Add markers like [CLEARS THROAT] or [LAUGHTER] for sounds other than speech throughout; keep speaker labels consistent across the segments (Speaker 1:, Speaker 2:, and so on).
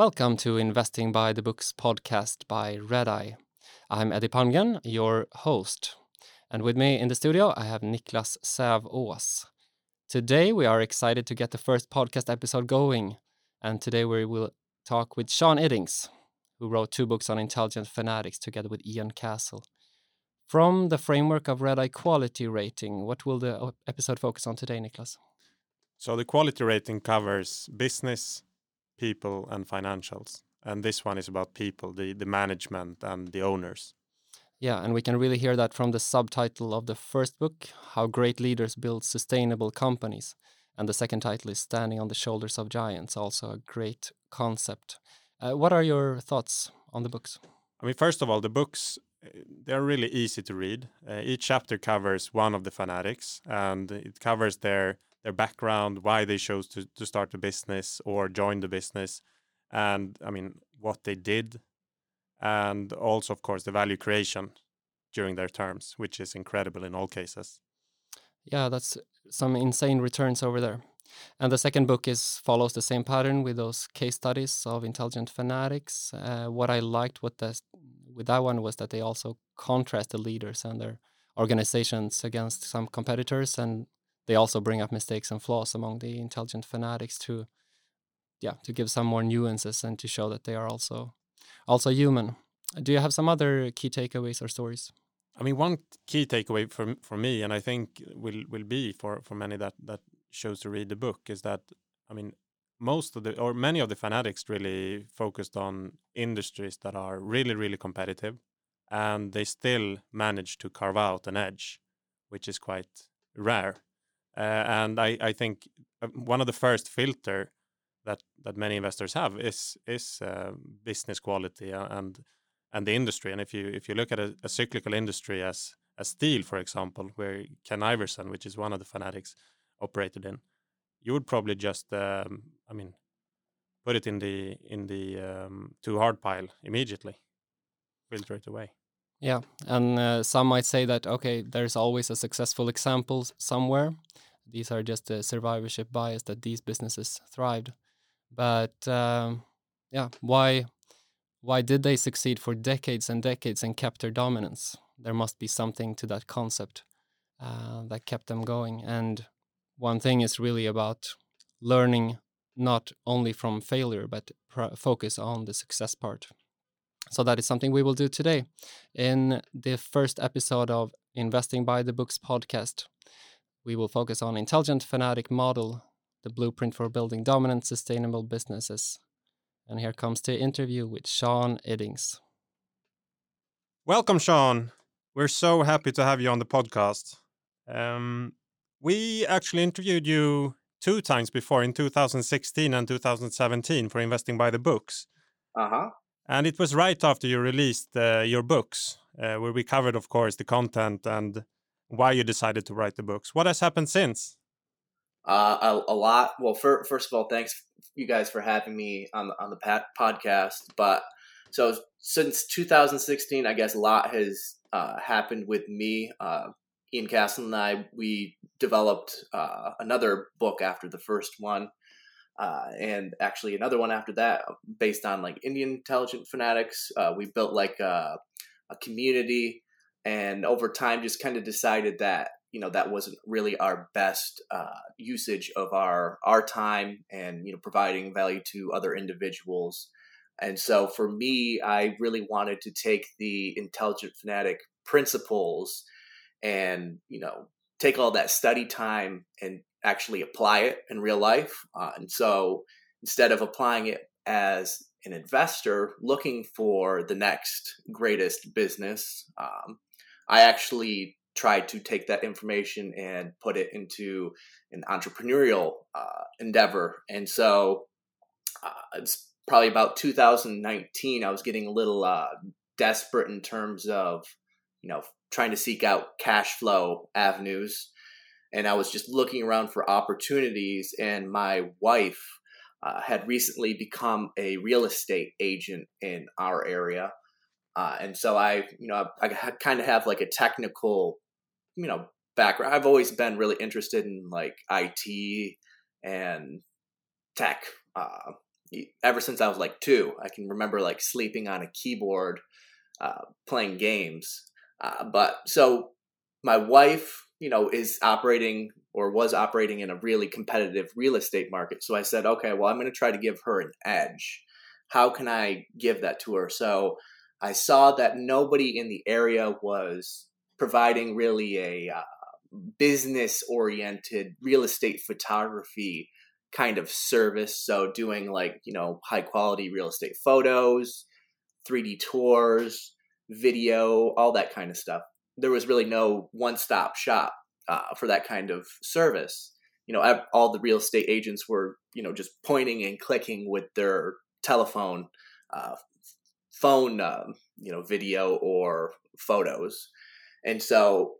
Speaker 1: Welcome to Investing by the Books podcast by Redeye. I'm Eddie Palmgren, your host. And with me in the studio, I have Niklas Sävås. Today, we are excited to get the first podcast episode going. And today, we will talk with Sean Iddings, who wrote two books on intelligent fanatics together with Ian Cassel. From the framework of Redeye Quality Rating, what will the episode focus on today, Niklas?
Speaker 2: So, the quality rating covers business, people and financials. And this one is about people, the, the management and the owners.
Speaker 1: Yeah, and we can really hear that from the subtitle of the first book, How Great Leaders Build Sustainable Companies. And the second title is Standing on the Shoulders of Giants, also a great concept. Uh, what are your thoughts on the books?
Speaker 2: I mean, first of all, the books they're really easy to read. Uh, each chapter covers one of the fanatics, and it covers their their background, why they chose to, to start a business or join the business, and I mean what they did, and also of course the value creation during their terms, which is incredible in all cases.
Speaker 1: Yeah, that's some insane returns over there. And the second book is follows the same pattern with those case studies of intelligent fanatics. Uh, what I liked with the with that one was that they also contrast the leaders and their organizations against some competitors and they also bring up mistakes and flaws among the intelligent fanatics to yeah to give some more nuances and to show that they are also also human. Do you have some other key takeaways or stories?
Speaker 2: I mean one key takeaway for for me and i think will will be for for many that that shows to read the book is that i mean most of the or many of the fanatics really focused on industries that are really really competitive and they still manage to carve out an edge which is quite rare and I, I think uh, one of the first filter that that many investors have is is uh, business quality and and the industry. And if you if you look at a, a, cyclical industry as as steel, for example, where Ken Iverson, which is one of the fanatics, operated in, you would probably just um, I mean put it in the in the um, too hard pile immediately, filter it away.
Speaker 1: Yeah, and uh, some might say that okay, there's always a successful example somewhere. These are just the survivorship bias that these businesses thrived. But um, yeah, why why did they succeed for decades and decades and kept their dominance? There must be something to that concept uh, that kept them going. And one thing is really about learning not only from failure, but focus on the success part. So that is something we will do today in the first episode of Investing by the Books podcast. We will focus on intelligent fanatic model, the blueprint for building dominant sustainable businesses. And here comes the interview with Sean Iddings.
Speaker 2: Welcome, Sean. We're so happy to have you on the podcast. Um, we actually interviewed you two times before in 2016 and 2017 for Investing by the Books.
Speaker 3: Uh huh.
Speaker 2: And it was right after you released uh, your books, uh, where we covered, of course, the content and why you decided to write the books. What has happened since?
Speaker 3: Uh, a, a, lot. Well, for, first of all, thanks you guys for having me on the, on the pat- podcast. But so since 2016, I guess a lot has uh, happened with me. Uh, Ian Cassel and I, we developed uh, another book after the first one uh, and actually another one after that based on like Indian intelligent fanatics. Uh, we built like a, a, community, and over time, just kind of decided that you know that wasn't really our best uh, usage of our our time and you know providing value to other individuals. And so for me, I really wanted to take the intelligent fanatic principles and you know take all that study time and actually apply it in real life. Uh, and so instead of applying it as an investor looking for the next greatest business, um, I actually tried to take that information and put it into an entrepreneurial uh, endeavor. And so uh, it's probably about 2019. I was getting a little uh, desperate in terms of, you know, trying to seek out cash flow avenues and I was just looking around for opportunities. And my wife uh, had recently become a real estate agent in our area, uh, and so I, you know, I, I kind of have like a technical, you know, background. I've always been really interested in like IT and tech. Uh, ever since I was like two. I can remember like sleeping on a keyboard, uh, playing games. Uh, but so my wife, you know, is operating or was operating in a really competitive real estate market. So I said, okay, well, I'm going to try to give her an edge. How can I give that to her? So I saw that nobody in the area was providing really a uh, business oriented real estate photography kind of service. So doing like, you know, high quality real estate photos, 3D tours, video, all that kind of stuff. There was really no one stop shop uh, for that kind of service. You know, all the real estate agents were, you know, just pointing and clicking with their telephone, uh, phone, um, you know, video or photos. And so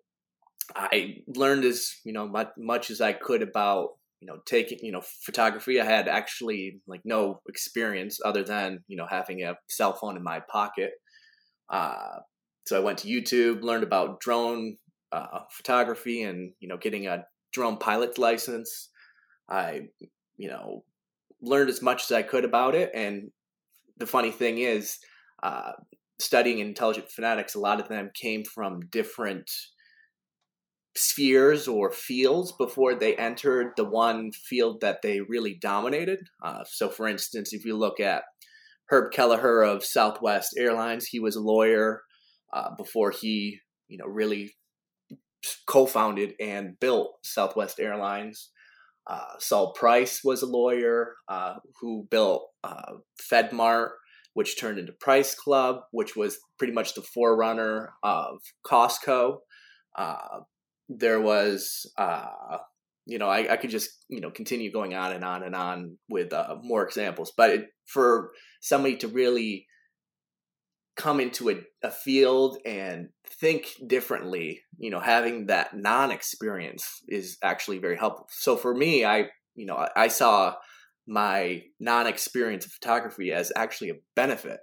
Speaker 3: I learned as, you know, much, much as I could about you know taking you know photography i had actually like no experience other than you know having a cell phone in my pocket uh, so i went to youtube learned about drone uh, photography and you know getting a drone pilot's license. I you know learned as much as i could about it. And the funny thing is uh, studying intelligent fanatics a lot of them came from different spheres or fields before they entered the one field that they really dominated. Uh, so, for instance, if you look at Herb Kelleher of Southwest Airlines, he was a lawyer uh, before he, you know, really co-founded and built Southwest Airlines. Uh, Saul Price was a lawyer uh, who built uh, FedMart, which turned into Price Club, which was pretty much the forerunner of Costco. Uh, there was uh you know I, I could just you know continue going on and on and on with more examples but it, for somebody to really come into a, a field and think differently you know having that non-experience is actually very helpful. So for me i you know i, I saw my non-experience of photography as actually a benefit.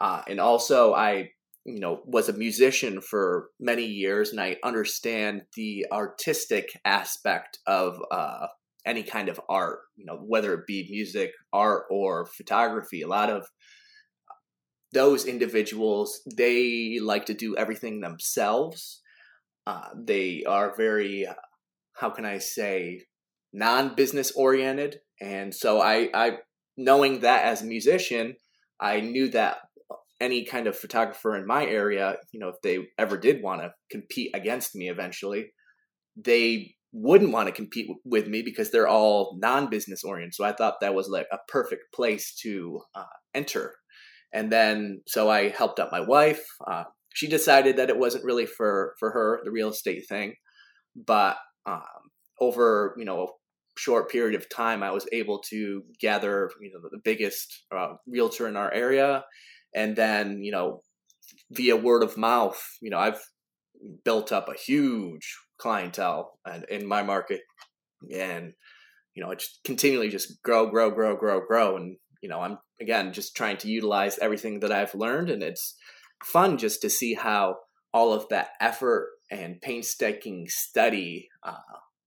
Speaker 3: Uh, and also i you know was a musician for many years and i understand the artistic aspect of uh, any kind of art you know whether it be music art or photography. A lot of those individuals they like to do everything themselves uh, they are very how can i say non-business oriented and so i i knowing that as a musician i knew that any kind of photographer in my area, you know, if they ever did want to compete against me eventually, they wouldn't want to compete with me because they're all non-business oriented. So I thought that was like a perfect place to uh, enter. And then, so I helped out my wife. Uh, she decided that it wasn't really for for her the real estate thing, but um, over you know a short period of time, I was able to gather you know the biggest uh, realtor in our area. And then you know via word of mouth you know i've built up a huge clientele and in my market. And you know it's continually just grow grow grow grow grow. And you know i'm again just trying to utilize everything that i've learned and it's fun just to see how all of that effort and painstaking study uh,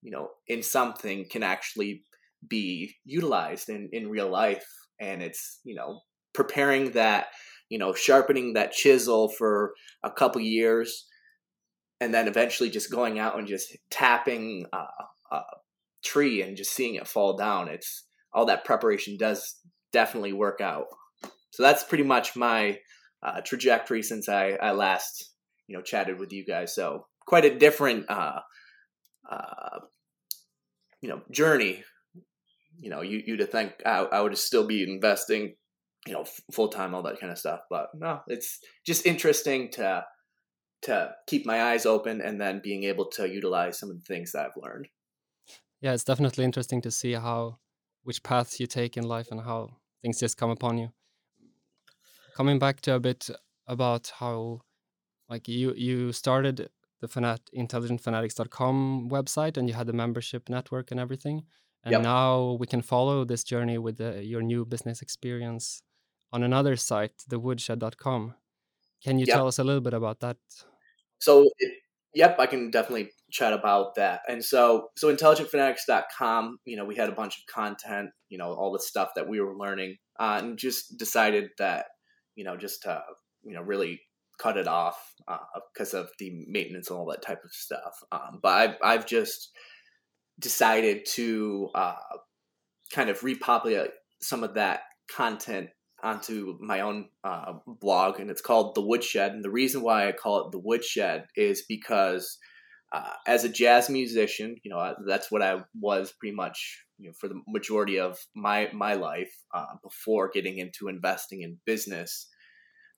Speaker 3: you know in something can actually be utilized in in real life and it's you know preparing that you know, sharpening that chisel for a couple years, and then eventually just going out and just tapping a, a tree and just seeing it fall down. It's all that preparation does definitely work out. So that's pretty much my uh, trajectory since I, I last you know chatted with you guys. So quite a different uh, uh, you know journey. You know, you you to think I, I would still be investing you know, f- full time, all that kind of stuff. But no, it's just interesting to to keep my eyes open and then being able to utilize some of the things that I've learned.
Speaker 1: Yeah, it's definitely interesting to see how which paths you take in life and how things just come upon you. Coming back to a bit about how like you you started the fanat intelligentfanatics.com website and you had the membership network and everything and yep. now we can follow this journey with the, your new business experience on another site, thewoodshed.com. Can you yep. tell us a little bit about that?
Speaker 3: So it, Yep, I can definitely chat about that. And so, so intelligentfanatics.com, you know, we had a bunch of content, you know, all the stuff that we were learning, uh, and just decided that, you know, just to, you know, really cut it off uh, because of the maintenance and all that type of stuff. Um, but I've, I've just decided to uh, kind of repopulate some of that content onto my own uh, blog, and it's called The Woodshed. And the reason why I call it The Woodshed is because uh, as a jazz musician, you know, that's what I was pretty much, you know, for the majority of my my life uh, before getting into investing in business.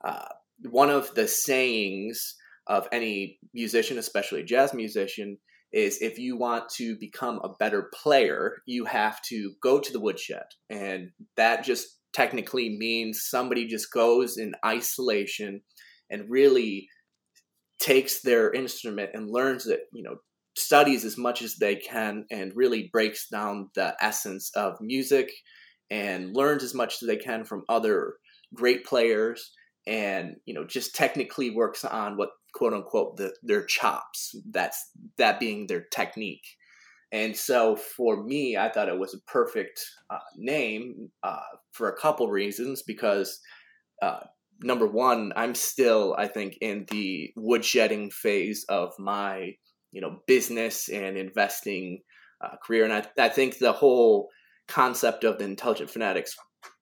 Speaker 3: Uh, one of the sayings of any musician, especially a jazz musician, is if you want to become a better player, you have to go to the woodshed. And that just technically means somebody just goes in isolation and really takes their instrument and learns it, you know, studies as much as they can and really breaks down the essence of music and learns as much as they can from other great players and you know just technically works on what quote unquote the, their chops that's that being their technique and so for me i thought it was a perfect uh, name uh, for a couple reasons because uh, number one i'm still i think in the woodshedding phase of my you know business and investing uh, career. And I, I think the whole concept of the intelligent fanatics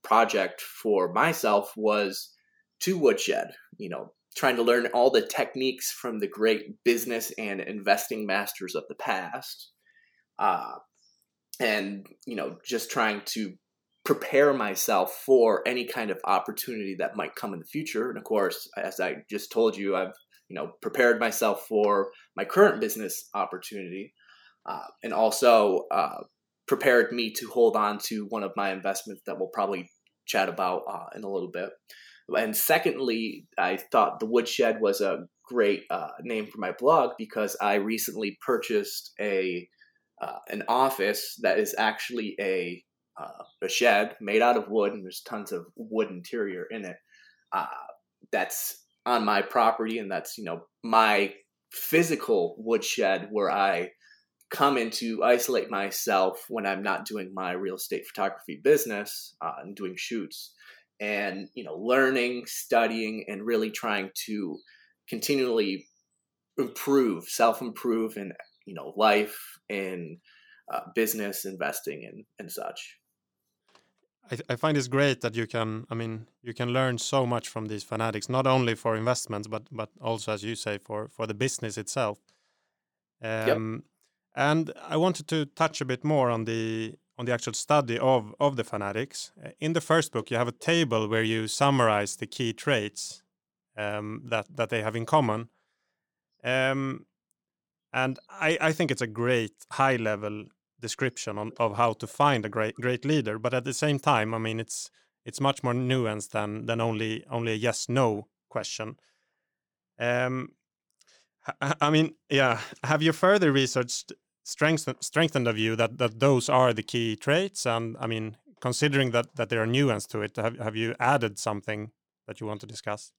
Speaker 3: project for myself was to woodshed you know trying to learn all the techniques from the great business and investing masters of the past uh, and you know just trying to prepare myself for any kind of opportunity that might come in the future. And of course as i just told you i've you know prepared myself for my current business opportunity uh, and also uh, prepared me to hold on to one of my investments that we'll probably chat about uh, in a little bit. And secondly, I thought the Woodshed was a great uh, name for my blog because I recently purchased a uh, an office that is actually a uh, a shed made out of wood, and there's tons of wood interior in it. Uh, that's on my property, and that's you know my physical woodshed where I come in to isolate myself when I'm not doing my real estate photography business uh, and doing shoots and you know learning studying and really trying to continually improve self improve in you know life and uh, business investing and and such
Speaker 2: I, I find it's great that you can i mean you can learn so much from these fanatics not only for investments but but also as you say for for the business itself um, yep. and i wanted to touch a bit more on the on the actual study of of the fanatics. Uh, in the first book, you have a table where you summarize the key traits um, that that they have in common, um, and I, I think it's a great high level description on, of how to find a great great leader. But at the same time, I mean, it's it's much more nuanced than than only only a yes no question. Um, I mean, yeah. Have you further researched strengthen strengthened the view that that those are the key traits and i mean considering that that there are nuance to it have, have you added something that you want to discuss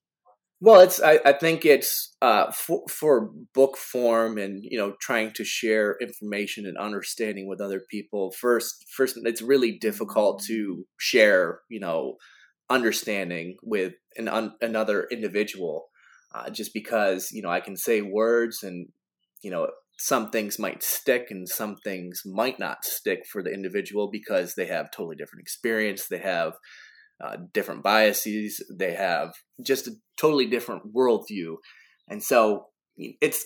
Speaker 3: well it's i, I think it's uh, for, for book form and you know trying to share information and understanding with other people first first it's really difficult to share you know understanding with an un, another individual uh, just because you know i can say words and you know some things might stick and some things might not stick for the individual because they have totally different experience. They have uh, different biases. They have just a totally different worldview. And so it's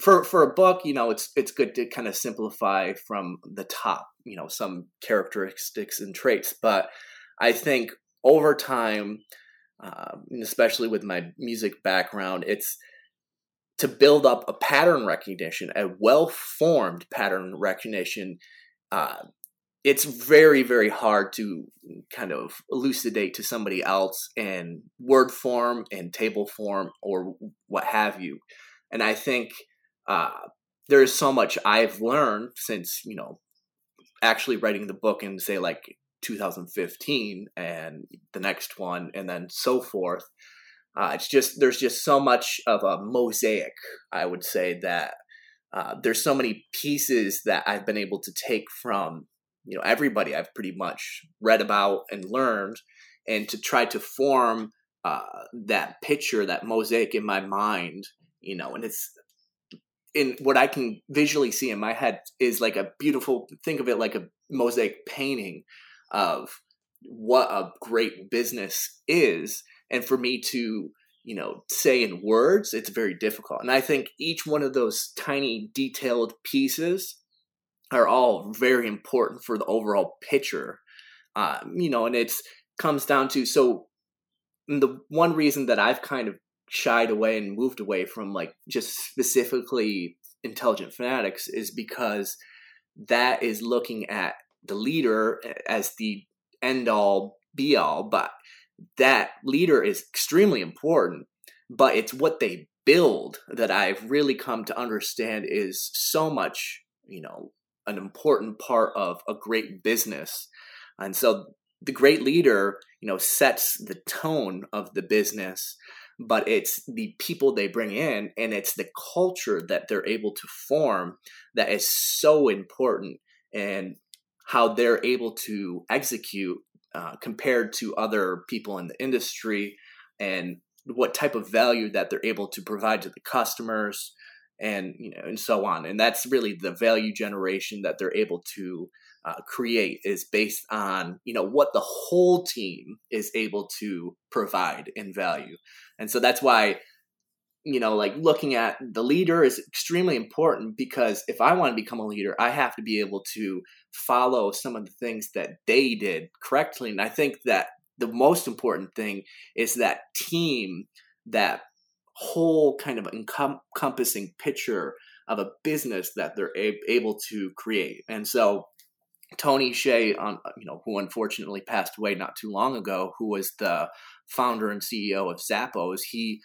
Speaker 3: for for a book you know it's it's good to kind of simplify from the top you know some characteristics and traits. But i think over time uh, especially with my music background it's to build up a pattern recognition, a well formed pattern recognition, uh, it's very, very hard to kind of elucidate to somebody else in word form and table form or what have you. And I think uh, there's so much I've learned since, you know, actually writing the book in, say, like 2015 and the next one, and then so forth Uh, it's just there's just so much of a mosaic. I would say that uh, there's so many pieces that I've been able to take from you know everybody I've pretty much read about and learned, and to try to form uh, that picture, that mosaic in my mind. You know, and it's in what I can visually see in my head is like a beautiful. Think of it like a mosaic painting of what a great business is, and for me to you know say in words it's very difficult and i think each one of those tiny detailed pieces are all very important for the overall picture. Um, you know and it's comes down to so the one reason that i've kind of shied away and moved away from like just specifically intelligent fanatics is because that is looking at the leader as the end all be all but that leader is extremely important, but it's what they build that I've really come to understand is so much, you know, an important part of a great business. And so the great leader, you know, sets the tone of the business, but it's the people they bring in and it's the culture that they're able to form that is so important and how they're able to execute uh, compared to other people in the industry and what type of value that they're able to provide to the customers and you know and so on and that's really the value generation that they're able to uh, create is based on you know what the whole team is able to provide in value and so that's why you know, like looking at the leader is extremely important because if I want to become a leader, I have to be able to follow some of the things that they did correctly. And I think that the most important thing is that team, that whole kind of encompassing picture of a business that they're a- able to create. And so Tony on you know, who unfortunately passed away not too long ago, who was the founder and CEO of Zappos, he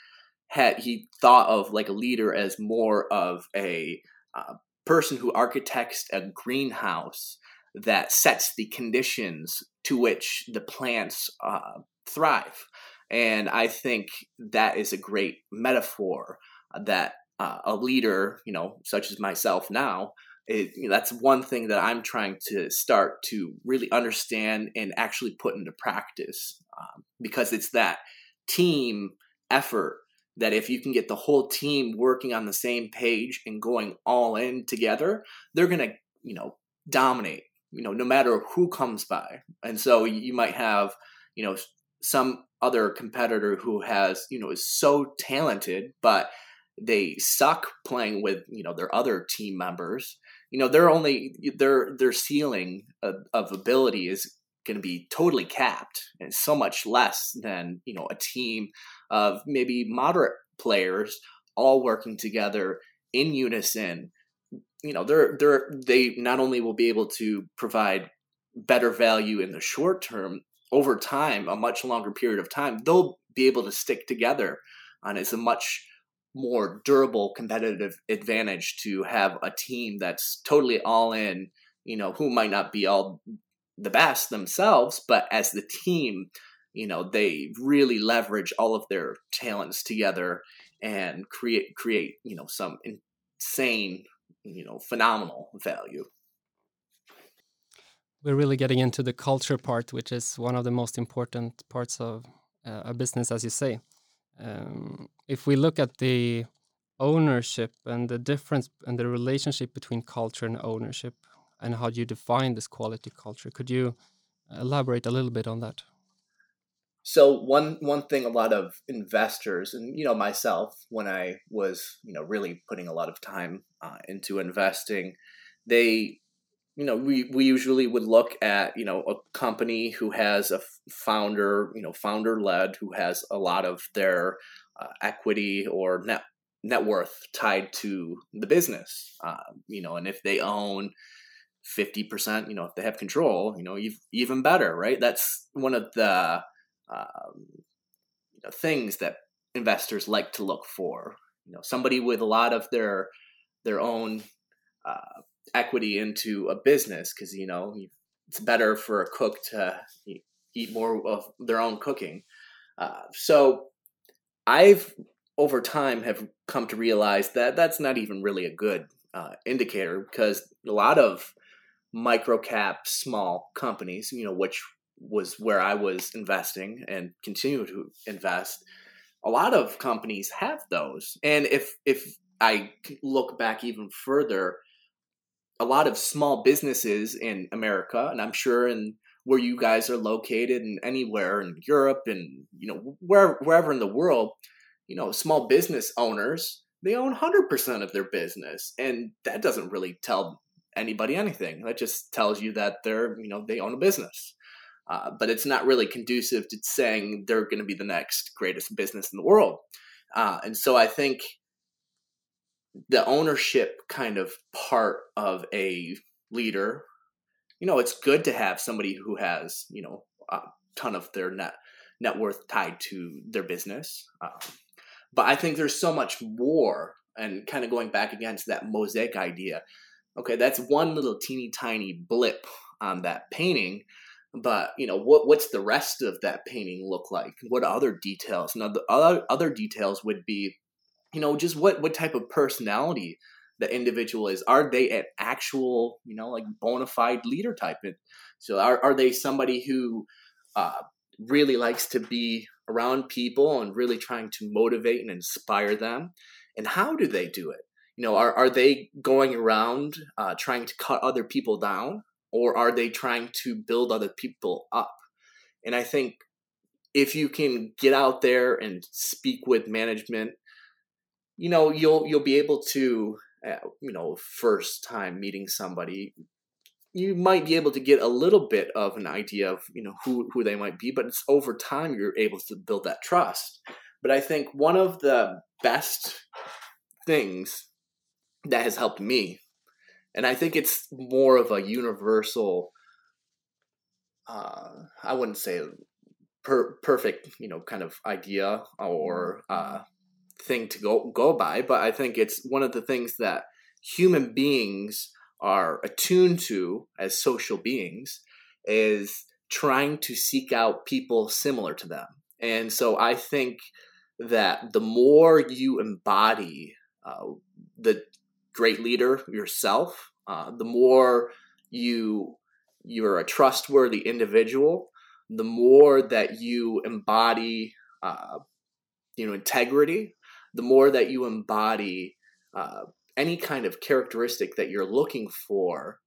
Speaker 3: had he thought of like a leader as more of a uh, person who architects a greenhouse that sets the conditions to which the plants uh, thrive. And I think that is a great metaphor that uh, a leader, you know, such as myself now, it, you know, that's one thing that I'm trying to start to really understand and actually put into practice um, because it's that team effort that if you can get the whole team working on the same page and going all in together, they're going to, you know, dominate, you know, no matter who comes by. And so you might have, you know, some other competitor who has, you know, is so talented, but they suck playing with, you know, their other team members. You know, they're only their their ceiling of, of ability is going to be totally capped and so much less than you know a team of maybe moderate players all working together in unison you know they're they're they not only will be able to provide better value in the short term over time a much longer period of time they'll be able to stick together and it's a much more durable competitive advantage to have a team that's totally all in you know who might not be all the best themselves, but as the team, you know, they really leverage all of their talents together and create create, you know, some insane, you know, phenomenal value.
Speaker 1: We're really getting into the culture part, which is one of the most important parts of uh, a business, as you say. Um, if we look at the ownership and the difference and the relationship between culture and ownership, and how do you define this quality culture? Could you elaborate a little bit on that?
Speaker 3: So one one thing a lot of investors and you know myself when I was you know really putting a lot of time uh, into investing, they you know we we usually would look at you know a company who has a founder you know founder led who has a lot of their uh, equity or net net worth tied to the business, uh, you know, and if they own 50%, you know, if they have control, you know, even better, right? That's one of the um, you know, things that investors like to look for. You know, somebody with a lot of their their own uh, equity into a business because you know it's better for a cook to eat more of their own cooking. Uh, so I've over time have come to realize that that's not even really a good uh, indicator because a lot of micro cap small companies, you know, which was where I was investing and continue to invest. A lot of companies have those, and if if I look back even further, a lot of small businesses in America, and I'm sure in where you guys are located and anywhere in Europe and you know where, wherever in the world, you know, small business owners they own 100% of their business and that doesn't really tell anybody anything. That just tells you that they're, you know, they own a business. Uh, but it's not really conducive to saying they're going to be the next greatest business in the world. Uh, and so I think the ownership kind of part of a leader you know it's good to have somebody who has you know a ton of their net net worth tied to their business um, but i think there's so much more and kind of going back against that mosaic idea okay that's one little teeny tiny blip on that painting but you know what what's the rest of that painting look like? What other details? Now the other other details would be you know just what what type of personality the individual is. Are they an actual you know like bona fide leader type? And so are, are they somebody who uh, really likes to be around people and really trying to motivate and inspire them? And how do they do it? You know are, are they going around uh, trying to cut other people down? Or are they trying to build other people up? And i think if you can get out there and speak with management you know you'll you'll be able to uh, you know first time meeting somebody you might be able to get a little bit of an idea of you know who who they might be but it's over time you're able to build that trust. But i think one of the best things that has helped me and i think it's more of a universal uh, i wouldn't say per- perfect you know kind of idea or uh, thing to go go by, but I think it's one of the things that human beings are attuned to as social beings is trying to seek out people similar to them. And so I think that the more you embody uh, the great leader yourself, uh, the more you you're a trustworthy individual, the more that you embody uh, you know integrity the more that you embody uh, any kind of characteristic that you're looking for,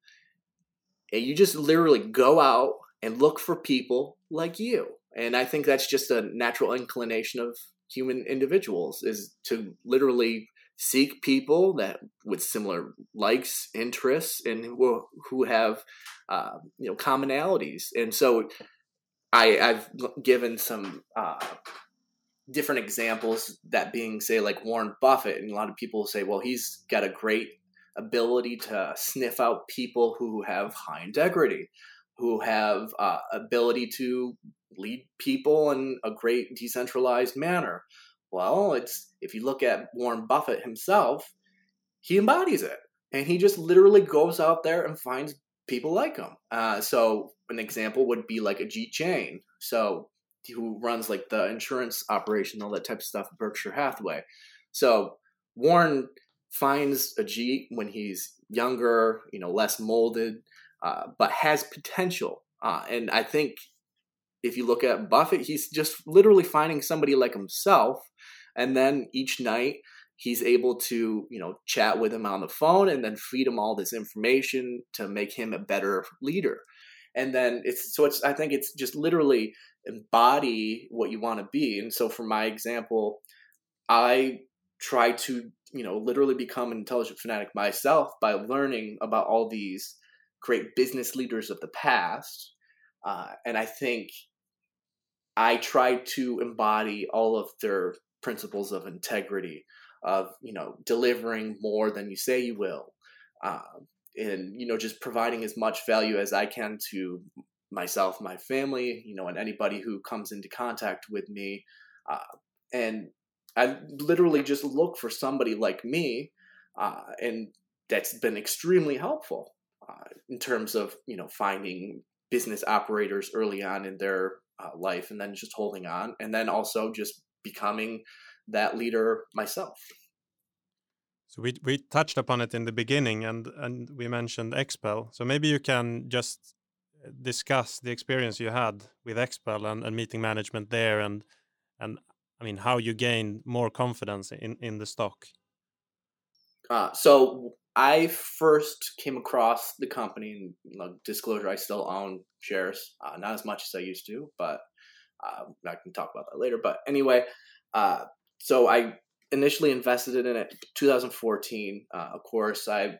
Speaker 3: and you just literally go out and look for people like you. And I think that's just a natural inclination of human individuals is to literally seek people that with similar likes, interests, and who, who have uh, you know commonalities. And so I, I've given some uh, different examples that being say like warren buffett and a lot of people say well he's got a great ability to sniff out people who have high integrity who have uh, ability to lead people in a great decentralized manner well it's if you look at warren buffett himself he embodies it and he just literally goes out there and finds people like him uh, so an example would be like Ajit Jain. so who runs like the insurance operation, all that type of stuff, Berkshire Hathaway. So Warren finds Ajit when he's younger, you know, less molded, uh, but has potential. Uh, and I think if you look at Buffett, he's just literally finding somebody like himself, and then each night he's able to, you know, chat with him on the phone and then feed him all this information to make him a better leader. And then it's so it's I think it's just literally embody what you want to be. And so, for my example, I try to, you know, literally become an intelligent fanatic myself by learning about all these great business leaders of the past. Uh, and I think I try to embody all of their principles of integrity, of, you know, delivering more than you say you will. Uh, and you know just providing as much value as i can to myself, my family, you know, and anybody who comes into contact with me. Uh, and I literally just look for somebody like me, uh, and that's been extremely helpful uh, in terms of you know finding business operators early on in their uh, life, and then just holding on, and then also just becoming that leader myself.
Speaker 2: So we we touched upon it in the beginning, and and we mentioned XPEL. So maybe you can just discuss the experience you had with XPEL and, and meeting management there, and and I mean how you gained more confidence in in the stock.
Speaker 3: Uh, so I first came across the company, you disclosure, I still own shares, uh, not as much as I used to, but uh, I can talk about that later. But anyway, uh, so I initially invested in it 2014. Uh, of course, I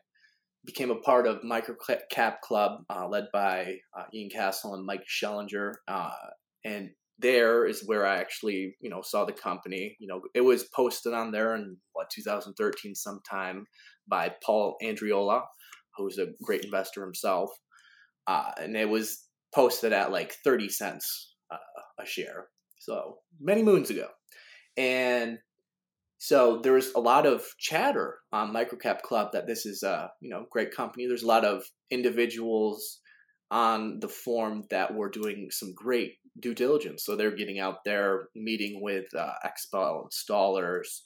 Speaker 3: became a part of Microcap Club, uh, led by uh, Ian Cassel and Mike Schellinger, and there is where I actually, you know, saw the company. You know, it was posted on there in what 2013 sometime by Paul Andreola, who's a great investor himself, uh, and it was posted at like 30 cents uh, a share. So many moons ago, and so there was a lot of chatter on Microcap Club that this is a you know great company. There's a lot of individuals on the form that were doing some great due diligence. So they're getting out there, meeting with uh, XPEL installers,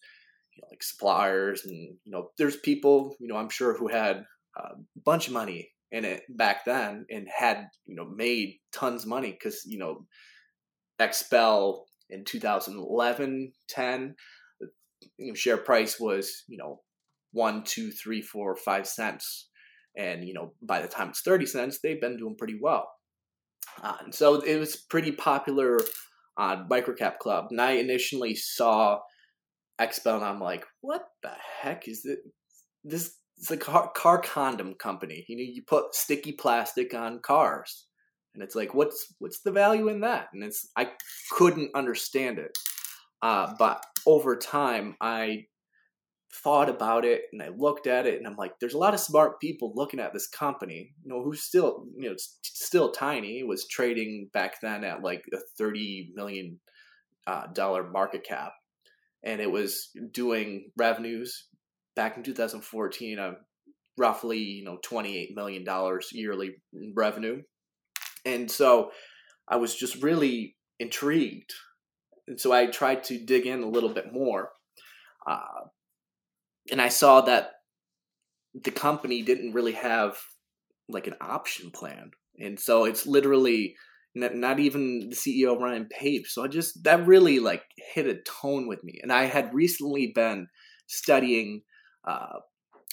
Speaker 3: you know, like suppliers, and you know, there's people, you know, I'm sure who had a bunch of money in it back then and had you know made tons of money because you know XPEL in 2011, 10, you know, share price was you know one, two, three, four, five cents, and you know by the time it's 30 cents, they've been doing pretty well. Uh, and so it was pretty popular on Microcap Club. And I initially saw XPEL and I'm like, what the heck is it? This it's a car, car condom company. You know, you put sticky plastic on cars. And it's like, what's what's the value in that? And it's I couldn't understand it. Uh, but over time, I thought about it and I looked at it and I'm like, there's a lot of smart people looking at this company, you know, who's still, you know, still tiny. It was trading back then at like a 30 million uh, dollar market cap. And it was doing revenues back in 2014 of roughly, you know, $28 million yearly revenue. And so I was just really intrigued. And so I tried to dig in a little bit more. Uh, and I saw that the company didn't really have like an option plan, and so it's literally not, not even the CEO Ryan Pape. So I just that really like hit a tone with me, and I had recently been studying uh,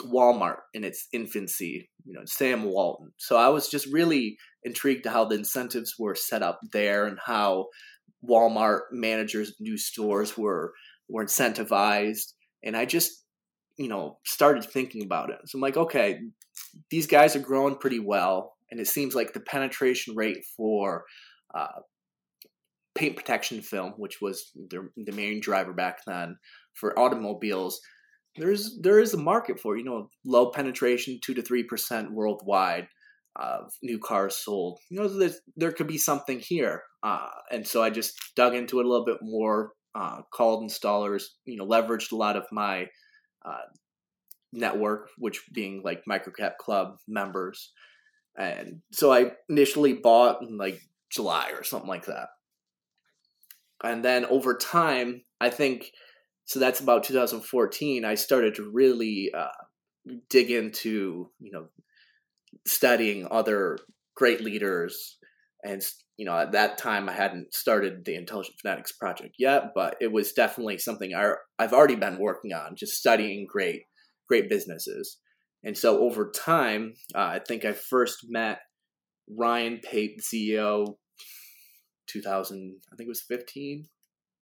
Speaker 3: Walmart in its infancy, you know, Sam Walton. So I was just really intrigued to how the incentives were set up there and how Walmart managers new stores were were incentivized. And I just you know, started thinking about it. So I'm like, okay, these guys are growing pretty well, and it seems like the penetration rate for uh, paint protection film, which was the, the main driver back then for automobiles, there's there is a market for you know low penetration, two to three percent worldwide of new cars sold. You know, there could be something here, uh, and so I just dug into it a little bit more. Uh, called installers, you know, leveraged a lot of my uh, network, which being like Microcap Club members. And so I initially bought in like July or something like that. And then over time, I think, so that's about 2014, I started to really uh, dig into, you know, studying other great leaders. And, you know, at that time, I hadn't started the Intelligent Fanatics project yet, but it was definitely something I've already been working on, just studying great great businesses. And so over time, uh, I think I first met Ryan Pape, CEO, 2000, I think it was 15.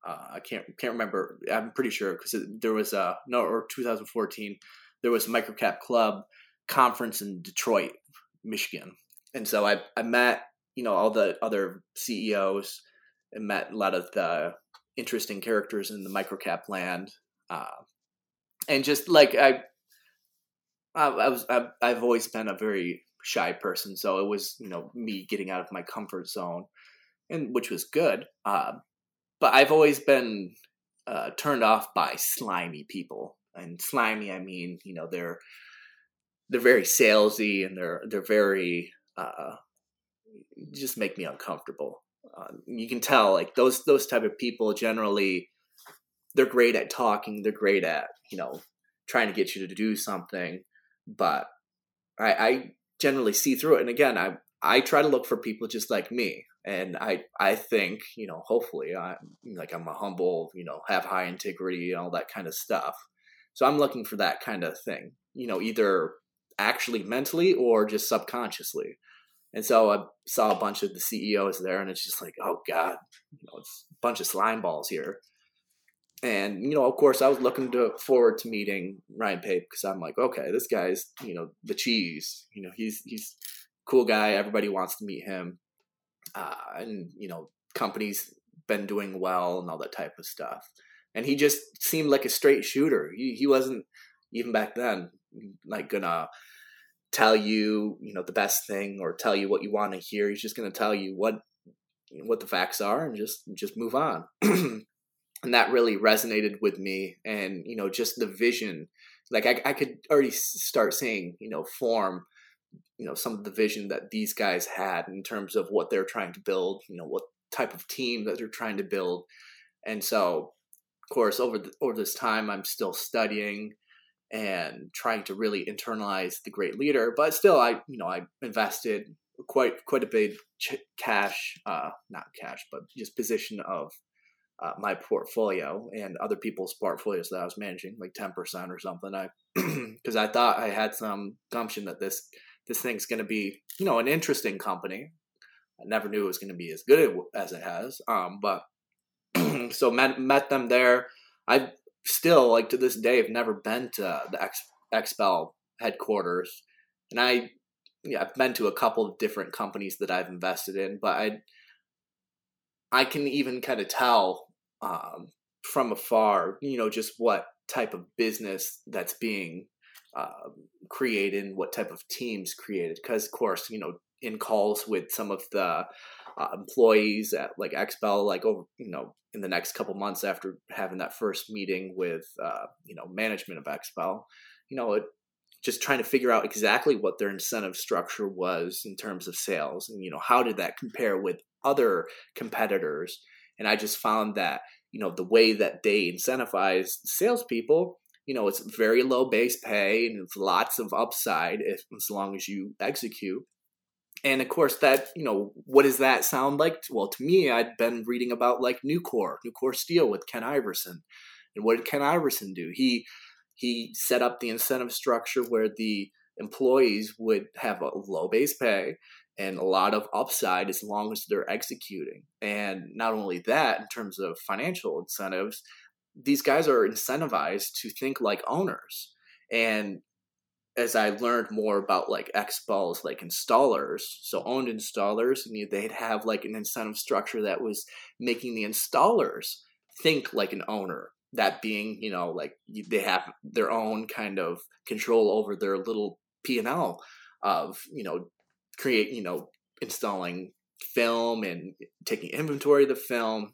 Speaker 3: Uh, I can't can't remember. I'm pretty sure because there was a no or 2014. There was a microcap club conference in Detroit, Michigan, and so I I met you know all the other CEOs and met a lot of the interesting characters in the microcap land, uh, and just like I I, I was I've, I've always been a very shy person, so it was you know me getting out of my comfort zone, and which was good. Uh, but I've always been uh, turned off by slimy people, and slimy I mean you know they're they're very salesy and they're they're very uh, just make me uncomfortable. Uh, you can tell like those those type of people generally they're great at talking, they're great at you know trying to get you to do something, but I, I generally see through it. And again, I I try to look for people just like me, and I I think you know hopefully I'm like I'm a humble, you know, have high integrity and all that kind of stuff. So I'm looking for that kind of thing, you know, either actually mentally or just subconsciously. And so I saw a bunch of the CEOs there, and it's just like, oh god, you know, it's a bunch of slime balls here. And you know, of course, I was looking to forward to meeting Ryan Pape because I'm like, okay, this guy's you know the cheese. You know, he's he's cool guy. Everybody wants to meet him, uh, and you know, companies been doing well and all that type of stuff. And he just seemed like a straight shooter. He he wasn't even back then like gonna tell you you know the best thing or tell you what you want to hear. He's just going to tell you what what the facts are and just just move on. [CLEARS THROAT] And that really resonated with me and you know just the vision. Like I, I could already start seeing you know form you know some of the vision that these guys had in terms of what they're trying to build you know what type of team that they're trying to build. And so of course over the, over this time i'm still studying and trying to really internalize the great leader. But still, I you know I invested quite quite a big ch- cash, uh, not cash, but just position of uh, my portfolio and other people's portfolios that I was managing, like ten percent or something. I [CLEARS THROAT] because I thought I had some gumption that this this thing's going to be you know an interesting company. I never knew it was going to be as good as it has. Um, but [CLEARS THROAT] so met met them there. I still like to this day have never been to the X XPEL headquarters, and I yeah I've been to a couple of different companies that I've invested in, but I I can even kind of tell um, from afar, you know, just what type of business that's being uh, created what type of teams created. Because of course, you know, in calls with some of the uh, employees at like XPEL, like over you know in the next couple months after having that first meeting with uh, you know management of XPEL, you know, it, just trying to figure out exactly what their incentive structure was in terms of sales, and you know how did that compare with other competitors. And I just found that you know the way that they incentivize salespeople you know it's very low base pay and it's lots of upside if as long as you execute and of course that you know what does that sound like? Well to me i'd been reading about like nucor nucor steel with ken iverson. And what did ken iverson do? He he set up the incentive structure where the employees would have a low base pay and a lot of upside as long as they're executing. And not only that in terms of financial incentives these guys are incentivized to think like owners. And as I learned more about like XPEL's like installers, so owned installers, and they'd have like an incentive structure that was making the installers think like an owner. That being, you know, like they have their own kind of control over their little P and L of, you know, create, you know, installing film and taking inventory of the film.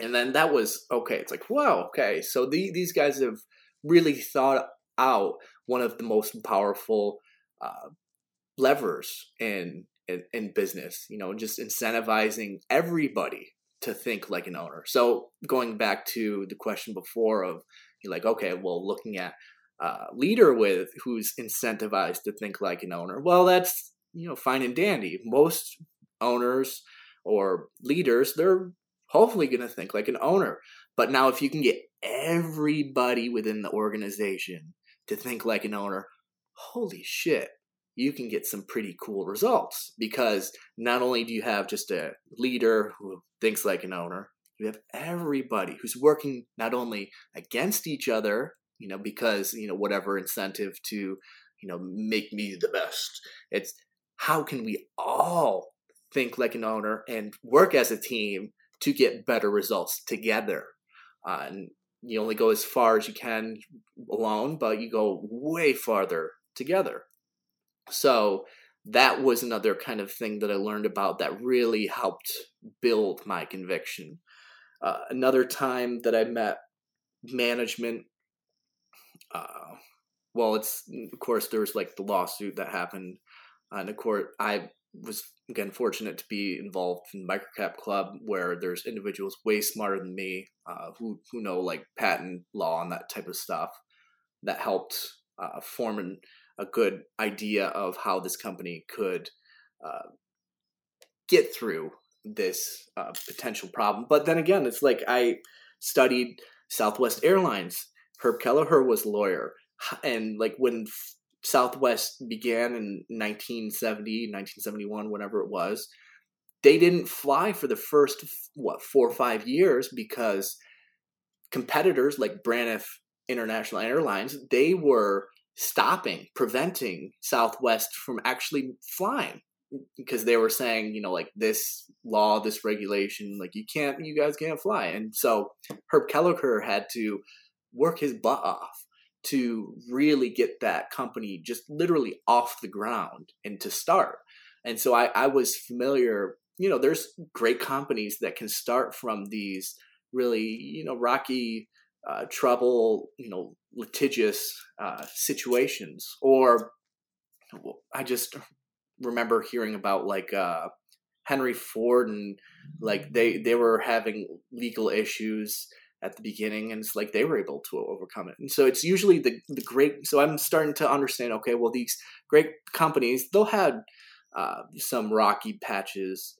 Speaker 3: And then that was okay. It's like, wow, okay. So the, these guys have really thought out one of the most powerful uh, levers in, in, in business. You know, just incentivizing everybody to think like an owner. So going back to the question before of you're like, okay, well, looking at uh, leader with who's incentivized to think like an owner. Well, that's you know fine and dandy. Most owners or leaders, they're hopefully going to think like an owner. But now, if you can get everybody within the organization to think like an owner, holy shit, you can get some pretty cool results because not only do you have just a leader who thinks like an owner, you have everybody who's working not only against each other, you know, because, you know, whatever incentive to, you know, make me the best. It's how can we all think like an owner and work as a team to get better results together? Uh, and you only go as far as you can alone, but you go way farther together. So that was another kind of thing that I learned about that really helped build my conviction. Uh, another time that I met management, uh, well, it's of course there was like the lawsuit that happened, and of course I was again fortunate to be involved in microcap club where there's individuals way smarter than me uh, who who know like patent law and that type of stuff that helped uh, form an, a good idea of how this company could uh, get through this uh, potential problem. But then again, it's like I studied Southwest Airlines. Herb Kelleher was a lawyer, and like when Southwest began in 1970, 1971, whenever it was, they didn't fly for the first what four or five years because competitors like Braniff International Airlines they were stopping, preventing Southwest from actually flying because they were saying, you know, like this law, this regulation, like you can't, you guys can't fly. And so Herb Kelleher had to work his butt off to really get that company just literally off the ground and to start. And so I, I was familiar, you know, there's great companies that can start from these really, you know, rocky, uh, trouble, you know, litigious uh, situations. Or I just remember hearing about like uh, Henry Ford and like they they were having legal issues at the beginning and it's like they were able to overcome it. And so it's usually the the great so i'm starting to understand okay well these great companies they'll had uh, some rocky patches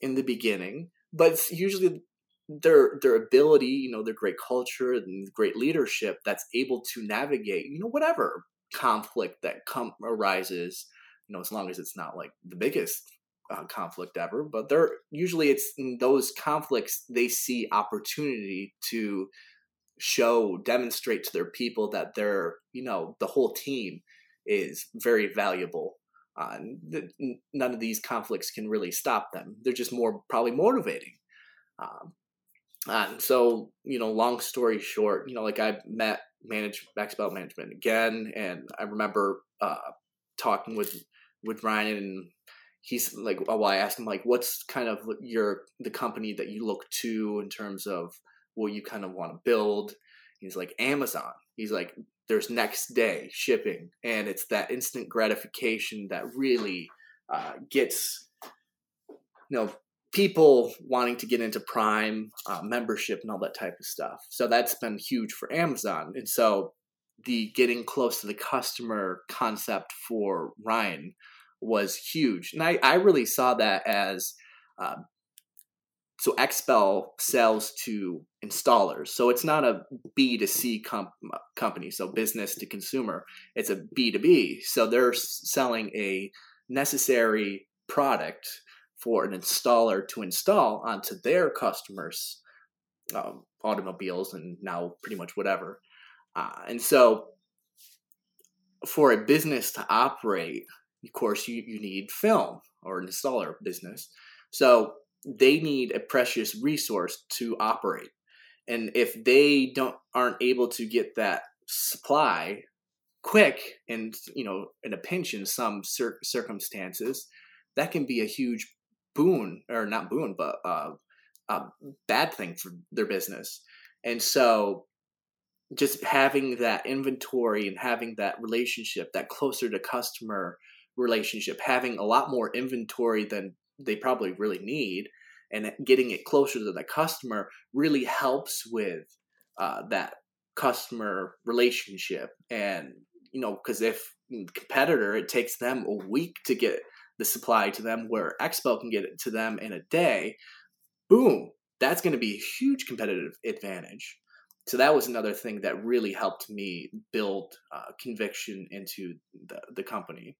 Speaker 3: in the beginning but it's usually their their ability you know their great culture and great leadership that's able to navigate you know whatever conflict that come arises you know as long as it's not like the biggest uh, conflict ever, but they're usually it's in those conflicts they see opportunity to show, demonstrate to their people that they're, you know, the whole team is very valuable. Uh, none of these conflicts can really stop them. They're just more probably motivating. Um, and so, you know, long story short, you know, like I met manage max XPEL management again, and I remember uh, talking with with Ryan and he's like oh, i asked him like what's kind of your the company that you look to in terms of what you kind of want to build? He's like amazon. He's like there's next day shipping and it's that instant gratification that really uh, gets you know people wanting to get into prime uh, membership and all that type of stuff. So that's been huge for amazon. And so the getting close to the customer concept for ryan was huge. And I, I really saw that as um, so XPEL sells to installers. So it's not a B2C com- company, so business to consumer. It's a B2B. So they're selling a necessary product for an installer to install onto their customers' um, automobiles and now pretty much whatever. Uh, and so for a business to operate, of course, you, you need film or an installer business. So they need a precious resource to operate. And if they don't aren't able to get that supply quick and you know in a pinch in some cir- circumstances, that can be a huge boon or not boon, but uh, a bad thing for their business. And so just having that inventory and having that relationship, that closer to customer relationship, having a lot more inventory than they probably really need, and getting it closer to the customer really helps with uh, that customer relationship. And you know, because if competitor, it takes them a week to get the supply to them, where XPEL can get it to them in a day. Boom, that's going to be a huge competitive advantage. So that was another thing that really helped me build uh, conviction into the, the company.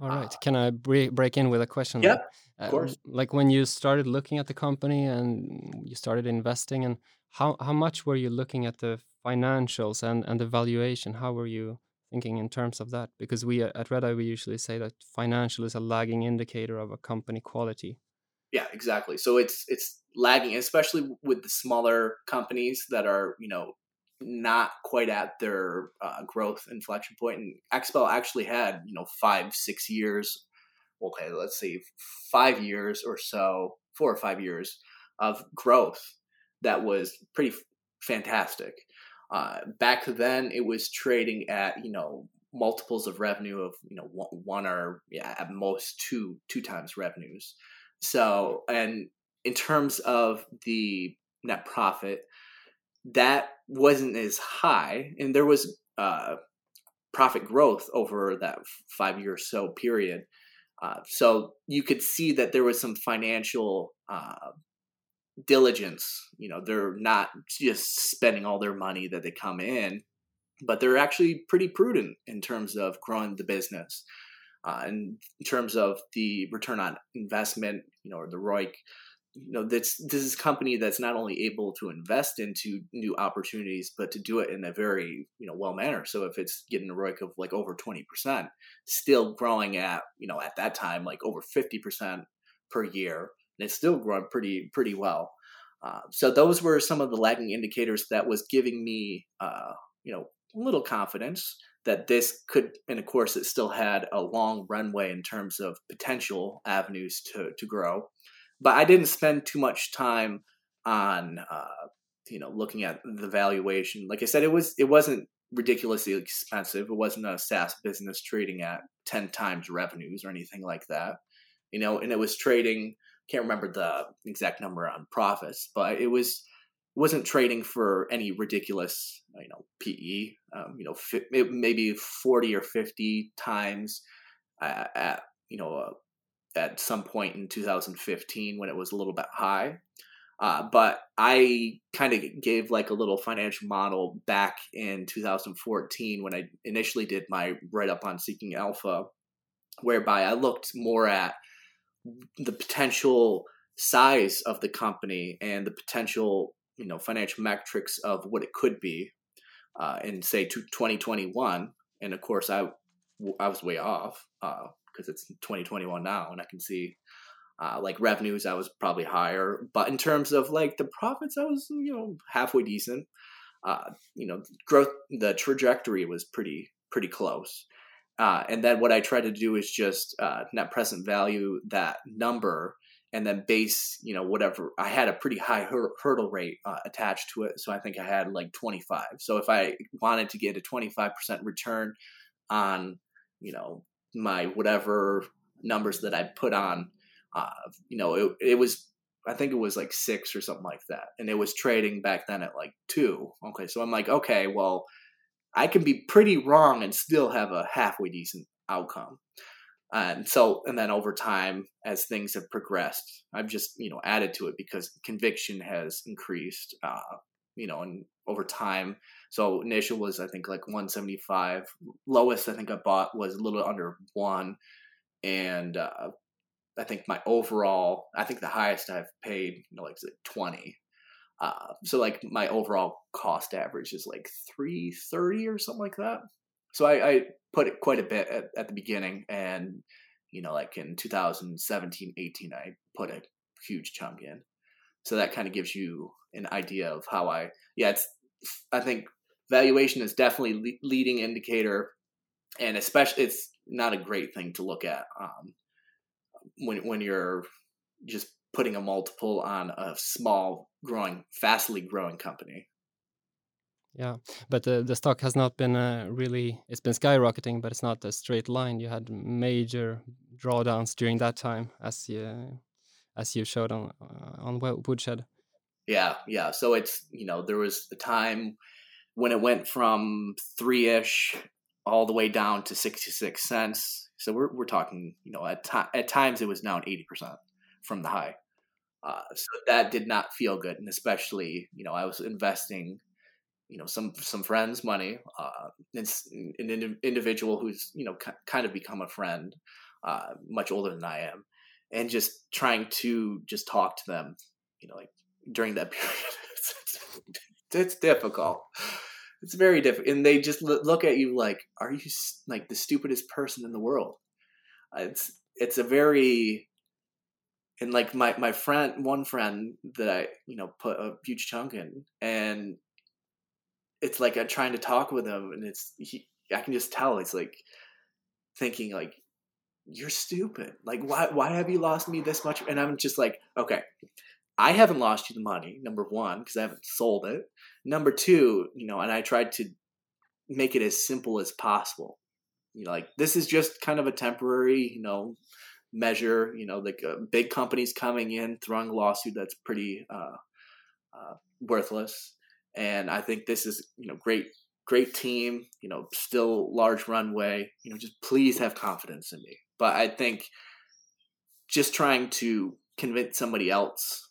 Speaker 1: All right. Can I break in with a question?
Speaker 3: Yeah, uh, of course.
Speaker 1: Like when you started looking at the company and you started investing, and how how much were you looking at the financials and and the valuation? How were you thinking in terms of that? Because we at Redeye we usually say that financial is a lagging indicator of a company quality.
Speaker 3: Yeah, exactly. So it's it's lagging, especially with the smaller companies that are you know not quite at their uh, growth inflection point. And XPEL actually had, you know, five, six years. Okay, let's see, five years or so, four or five years of growth that was pretty fantastic. Uh, back then, it was trading at, you know, multiples of revenue of you know one, one or yeah at most two two times revenues. So and in terms of the net profit, that wasn't as high, and there was uh, profit growth over that five year or so period. Uh, so you could see that there was some financial uh, diligence. You know, they're not just spending all their money that they come in, but they're actually pretty prudent in terms of growing the business. Uh, in terms of the return on investment, you know, or the ROIC, you know this this is a company that's not only able to invest into new opportunities but to do it in a very you know well manner. So if it's getting a ROIC of like over 20% still growing at you know at that time like over 50% per year and it's still growing pretty pretty well. Uh, so those were some of the lagging indicators that was giving me uh, you know a little confidence that this could and of course it still had a long runway in terms of potential avenues to to grow but I didn't spend too much time on uh, you know looking at the valuation. Like I said, it was it wasn't ridiculously expensive. It wasn't a SaaS business trading at ten times revenues or anything like that. You know, and it was trading. Can't remember the exact number on profits, but it was wasn't trading for any ridiculous you know PE. Um, you know, maybe forty or fifty times uh, at you know at some point in 2015 when it was a little bit high. Uh, but I kind of gave like a little financial model back in 2014 when I initially did my write up on Seeking Alpha, whereby I looked more at the potential size of the company and the potential you know financial metrics of what it could be uh, in say 2021 and of course i i was way off uh, because it's 2021 now and I can see uh, like revenues I was probably higher, but in terms of like the profits I was you know halfway decent. Uh, you know, growth the trajectory was pretty pretty close. Uh, and then what I tried to do is just uh, net present value that number and then base, you know, whatever. I had a pretty high hur- hurdle rate uh, attached to it. So I think I had like 25. So if I wanted to get a 25% return on, you know, my whatever numbers that I put on. Uh, you know, it, it was I think it was like six or something like that, and it was trading back then at like two. Okay, so I'm like, okay, well, I can be pretty wrong and still have a halfway decent outcome. And so, and then over time, as things have progressed, I've just you know added to it because conviction has increased. Uh, you know, and over time, so initial was I think like 175. Lowest I think I bought was a little under one, and uh, I think my overall I think the highest I've paid you know like 20. Uh, so like my overall cost average is like 330 or something like that. So I, I put it quite a bit at, at the beginning, and you know like in 2017 18 I put a huge chunk in. So that kind of gives you an idea of how I yeah it's I think valuation is definitely le- leading indicator, and especially it's not a great thing to look at um, when when you're just putting a multiple on a small, growing, fastly growing company.
Speaker 1: Yeah, but the the stock has not been uh, really. It's been skyrocketing, but it's not a straight line. You had major drawdowns during that time, as you as you showed on uh, on Woodshed.
Speaker 3: Yeah, yeah. So it's you know there was a time when it went from three ish all the way down to 66 cents. So we're, we're talking, you know, at, to- at times it was down 80% from the high. Uh, so that did not feel good. And especially, you know, I was investing, you know, some, some friends money, uh, it's an individual who's, you know, kind of become a friend, uh, much older than I am and just trying to just talk to them, you know, like during that [LAUGHS] period. it's, it's difficult. It's very difficult, and they just look at you like are you like the stupidest person in the world? Uh, it's it's a very and like my my friend one friend that i you know put a huge chunk in and it's like i'm trying to talk with him and it's he, i can just tell it's like thinking like you're stupid. Like why why have you lost me this much? And i'm just like okay I haven't lost you the money, number one, because I haven't sold it. Number two, you know, and I tried to make it as simple as possible. you know, like this is just kind of a temporary, you know, measure. You know, like uh, big companies coming in throwing a lawsuit that's pretty uh, uh, worthless. And I think this is you know great great team. You know, still large runway. You know, just please have confidence in me. But I think just trying to convince somebody else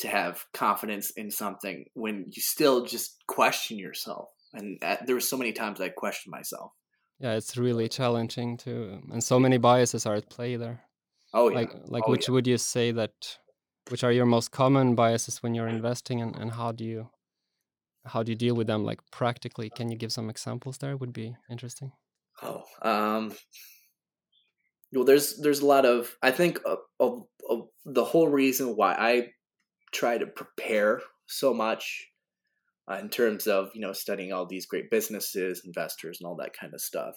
Speaker 3: to have confidence in something when you still just question yourself. And uh, there were so many times I questioned myself.
Speaker 1: Yeah, it's really challenging to, and so many biases are at play there.
Speaker 3: Oh yeah.
Speaker 1: Like, like
Speaker 3: oh,
Speaker 1: which
Speaker 3: yeah.
Speaker 1: would you say that, which are your most common biases when you're investing, and, and how do you, how do you deal with them? Like practically, can you give some examples there? Would be interesting.
Speaker 3: Oh, um, well, there's there's a lot of I think of, of, of the whole reason why I try to prepare so much uh, in terms of you know studying all these great businesses, investors, and all that kind of stuff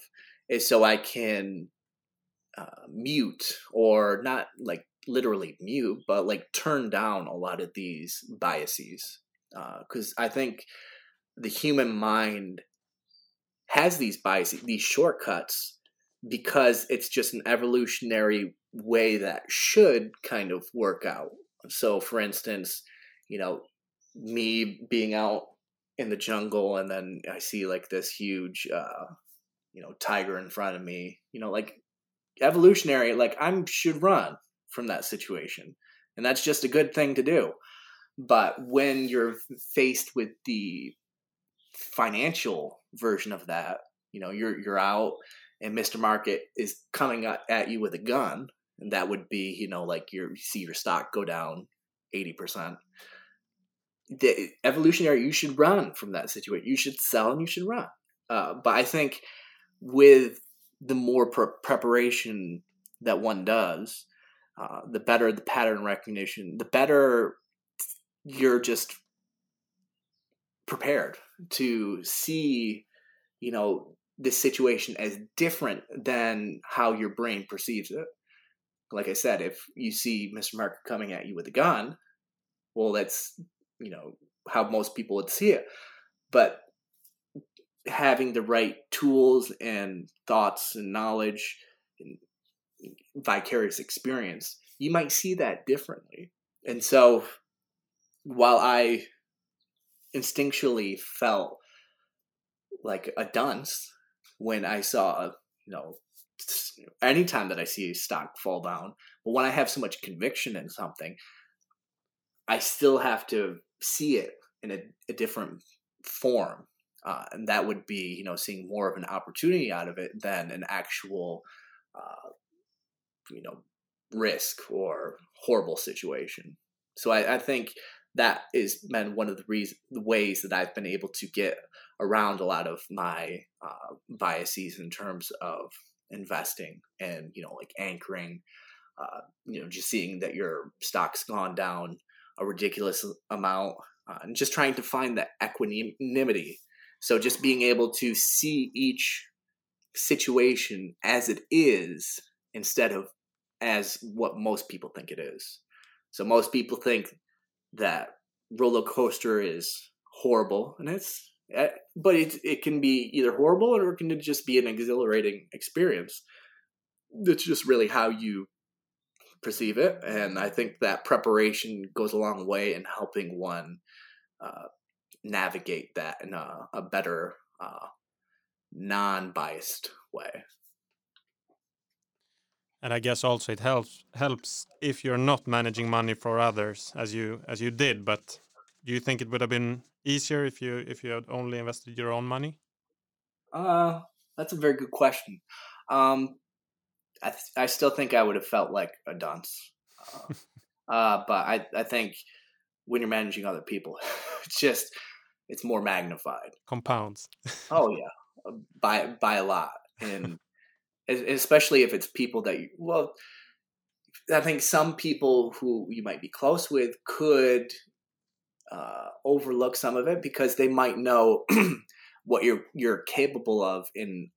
Speaker 3: is so I can uh, mute or not like literally mute, but like turn down a lot of these biases because uh, I think the human mind has these biases, these shortcuts because it's just an evolutionary way that should kind of work out. So, for instance, you know, me being out in the jungle and then I see like this huge, uh, you know, tiger in front of me, you know, like evolutionary, like I should run from that situation. And that's just a good thing to do. But when you're faced with the financial version of that, you know, you're you're out and Mr. Market is coming at you with a gun, and that would be, you know, like your you see your stock go down 80%. The evolutionary, you should run from that situation. You should sell and you should run. Uh, but I think with the more pre- preparation that one does, uh, the better the pattern recognition, the better you're just prepared to see, you know, this situation as different than how your brain perceives it. Like I said, if you see Mr. Market coming at you with a gun, well, that's, you know, how most people would see it. But having the right tools and thoughts and knowledge and vicarious experience, you might see that differently. And so while I instinctually felt like a dunce when I saw, a you know, anytime that I see a stock fall down, but when I have so much conviction in something, I still have to see it in a, a different form. Uh, and that would be, you know, seeing more of an opportunity out of it than an actual, uh, you know, risk or horrible situation. So I, I think that is been one of the reasons, the ways that I've been able to get around a lot of my uh, biases in terms of investing and you know like anchoring, uh, you know just seeing that your stock's gone down a ridiculous amount uh, and just trying to find that equanimity. So just being able to see each situation as it is instead of as what most people think it is. So most people think that roller coaster is horrible, and it's eh, but it it can be either horrible or it can just be an exhilarating experience. It's just really how you perceive it, and I think that preparation goes a long way in helping one uh, navigate that in a, a better, uh, non-biased way.
Speaker 2: And I guess also it helps helps if you're not managing money for others as you as you did. But do you think it would have been easier if you if you had only invested your own money?
Speaker 3: Uh, that's a very good question. Um, I th- I still think I would have felt like a dunce. Uh, [LAUGHS] uh, but I I think when you're managing other people, [LAUGHS] it's just it's more magnified.
Speaker 2: Compounds.
Speaker 3: oh [LAUGHS] yeah, by by a lot, and especially if it's people that you, well, I think some people who you might be close with could uh, overlook some of it because they might know [CLEARS THROAT] what you're you're capable of in,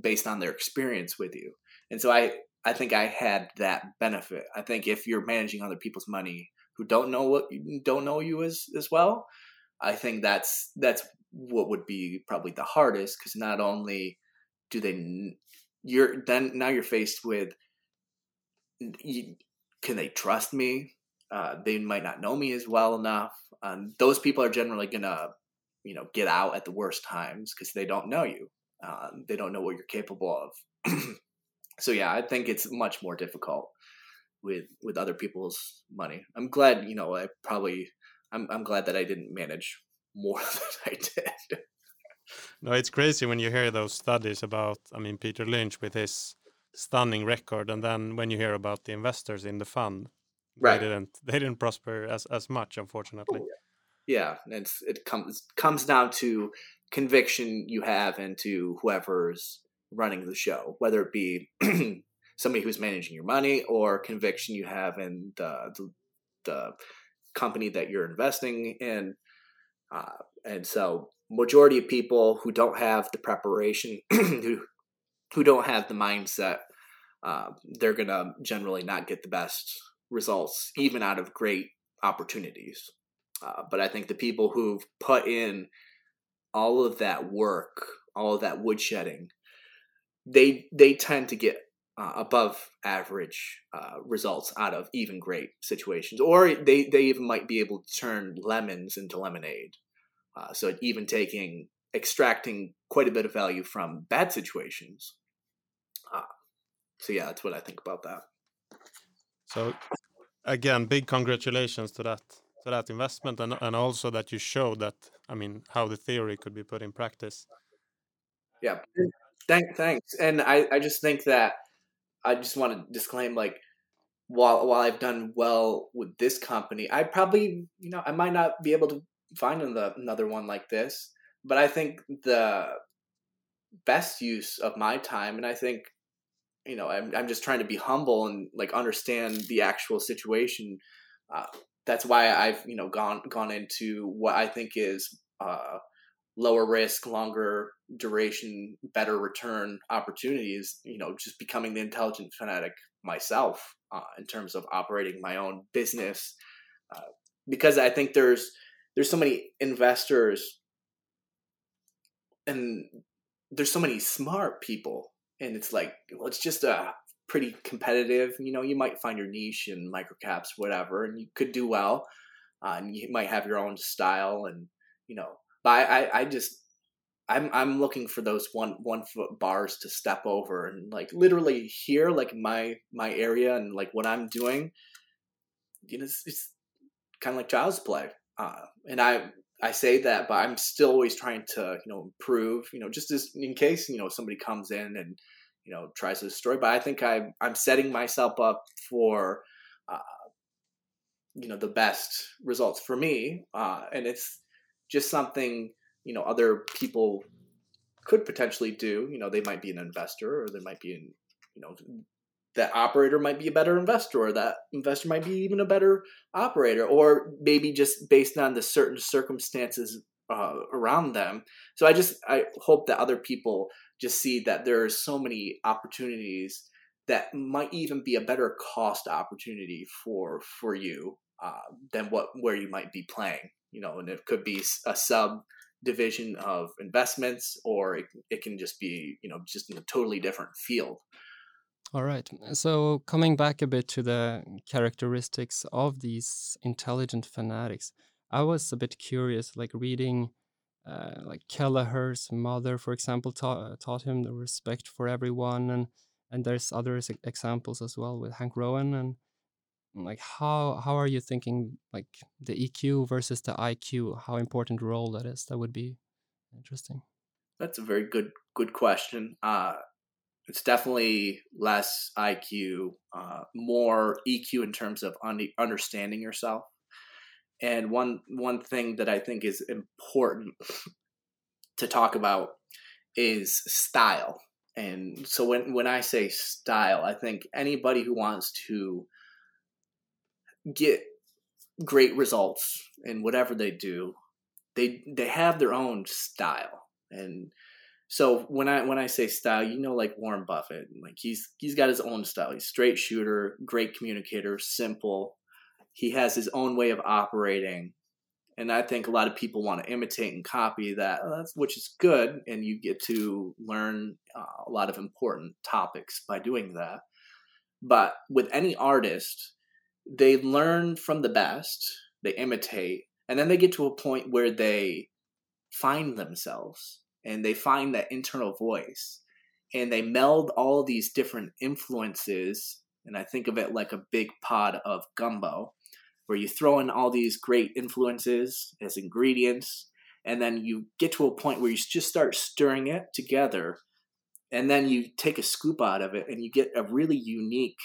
Speaker 3: based on their experience with you. And so I I think I had that benefit. I think if you're managing other people's money who don't know what don't know you as as well, I think that's that's what would be probably the hardest because not only do they you're then now you're faced with you, can they trust me uh, they might not know me as well enough. Um, those people are generally gonna you know get out at the worst times because they don't know you. Uh, they don't know what you're capable of. [CLEARS THROAT] So yeah i think it's much more difficult with with other people's money. I'm glad you know i probably i'm, I'm glad that i didn't manage more [LAUGHS] than i did.
Speaker 2: No, it's crazy when you hear those studies about, I mean, Peter Lynch with his stunning record, and then when you hear about the investors in the fund, right. they didn't they didn't prosper as as much, unfortunately.
Speaker 3: Oh, yeah, it's it comes comes down to conviction you have and to whoever's running the show, whether it be [CLEARS THROAT] somebody who's managing your money or conviction you have in the the, the company that you're investing in. Uh, and so majority of people who don't have the preparation, [CLEARS THROAT] who who don't have the mindset, uh, they're gonna generally not get the best results, even out of great opportunities. Uh, but I think the people who've put in all of that work, all of that woodshedding, they they tend to get uh, above average uh, results out of even great situations, or they they even might be able to turn lemons into lemonade. Uh, so even taking extracting quite a bit of value from bad situations. Uh, so yeah, that's what I think about that.
Speaker 2: So again, big congratulations to that to that investment and and also that you showed that I mean how the theory could be put in practice.
Speaker 3: Yeah, thank, thanks. And I I just think that I just want to disclaim like while while I've done well with this company, I probably you know I might not be able to find another one like this. But I think the best use of my time, and I think, you know, I'm, I'm just trying to be humble and like understand the actual situation. Uh, that's why I've you know gone gone into what I think is uh, lower risk, longer duration, better return opportunities. You know, just becoming the intelligent fanatic myself uh, in terms of operating my own business, uh, because I think there's there's so many investors and there's so many smart people and it's like well it's just a pretty competitive you know you might find your niche in microcaps whatever and you could do well uh, and you might have your own style and you know but I, I, I just I'm I'm looking for those one one foot bars to step over and like literally here like my my area and like what I'm doing you know it's, it's kind of like child's play uh, and I I say that, but I'm still always trying to you know improve. You know, just as in case you know somebody comes in and you know tries to destroy. But I think I I'm setting myself up for uh, you know the best results for me, uh, and it's just something you know other people could potentially do. You know, they might be an investor or they might be in you know that operator might be a better investor or that investor might be even a better operator or maybe just based on the certain circumstances uh, around them so i just i hope that other people just see that there are so many opportunities that might even be a better cost opportunity for for you uh, than what where you might be playing you know and it could be a sub division of investments or it, it can just be you know just in a totally different field
Speaker 1: all right. So coming back a bit to the characteristics of these intelligent fanatics, I was a bit curious, like reading, uh, like Kelleher's mother, for example, taught taught him the respect for everyone, and and there's other examples as well with Hank Rowan, and like how how are you thinking like the EQ versus the IQ, how important role that is? That would be interesting.
Speaker 3: That's a very good good question. Uh, it's definitely less IQ, uh, more EQ in terms of un- understanding yourself. And one one thing that I think is important to talk about is style. And so when when I say style, I think anybody who wants to get great results in whatever they do, they they have their own style. And so when I when I say style, you know, like Warren Buffett, like he's he's got his own style. He's straight shooter, great communicator, simple. He has his own way of operating, and I think a lot of people want to imitate and copy that, uh, which is good, and you get to learn uh, a lot of important topics by doing that. But with any artist, they learn from the best, they imitate, and then they get to a point where they find themselves and they find that internal voice and they meld all these different influences and i think of it like a big pot of gumbo where you throw in all these great influences as ingredients and then you get to a point where you just start stirring it together and then you take a scoop out of it and you get a really unique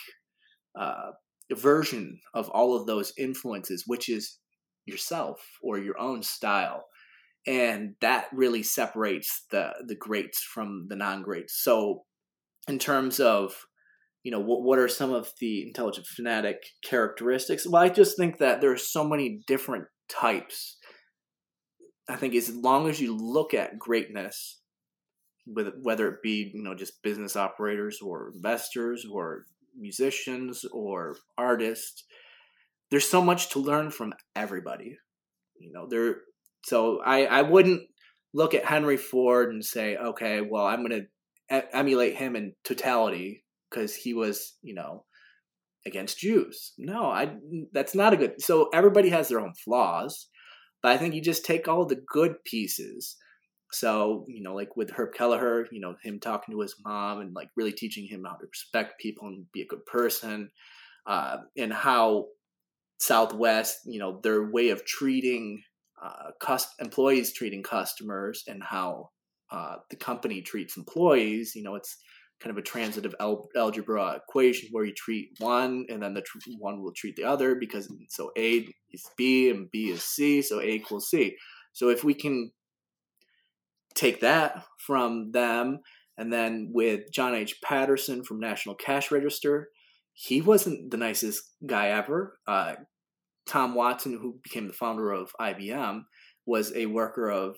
Speaker 3: uh, version of all of those influences which is yourself or your own style and that really separates the the greats from the non-greats. So in terms of you know what, what are some of the intelligent fanatic characteristics? Well i just think that there are so many different types. I think as long as you look at greatness with whether it be you know just business operators or investors or musicians or artists there's so much to learn from everybody you know there so I, I wouldn't look at Henry Ford and say, okay, well, I'm going to emulate him in totality because he was, you know, against Jews. No, I that's not a good. So everybody has their own flaws, but I think you just take all the good pieces. So you know, like with Herb Kelleher, you know, him talking to his mom and like really teaching him how to respect people and be a good person, uh, and how Southwest, you know, their way of treating uh, cost, employees treating customers and how uh, the company treats employees. You know, it's kind of a transitive al- algebra equation where you treat one and then the tr- one will treat the other because so A is B and B is C, so A equals C. So if we can take that from them, and then with John H. Patterson from National Cash Register, he wasn't the nicest guy ever. Uh, Tom Watson, who became the founder of IBM, was a worker of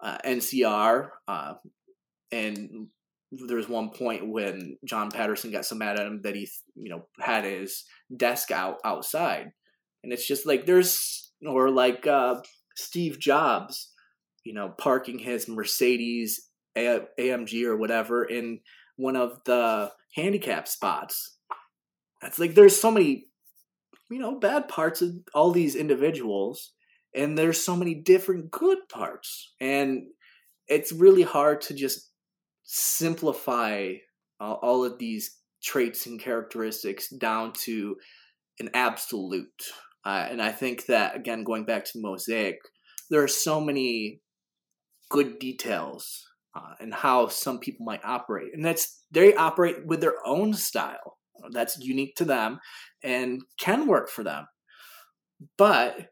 Speaker 3: uh, NCR. Uh, and there was one point when John Patterson got so mad at him that he, you know, had his desk out outside. And it's just like there's, or like uh, Steve Jobs, you know, parking his Mercedes AMG or whatever in one of the handicap spots. That's like there's so many you know bad parts of all these individuals and there's so many different good parts and it's really hard to just simplify uh, all of these traits and characteristics down to an absolute. Uh, and i think that again going back to mosaic there are so many good details uh, and how some people might operate. And that's they operate with their own style. That's unique to them and can work for them. But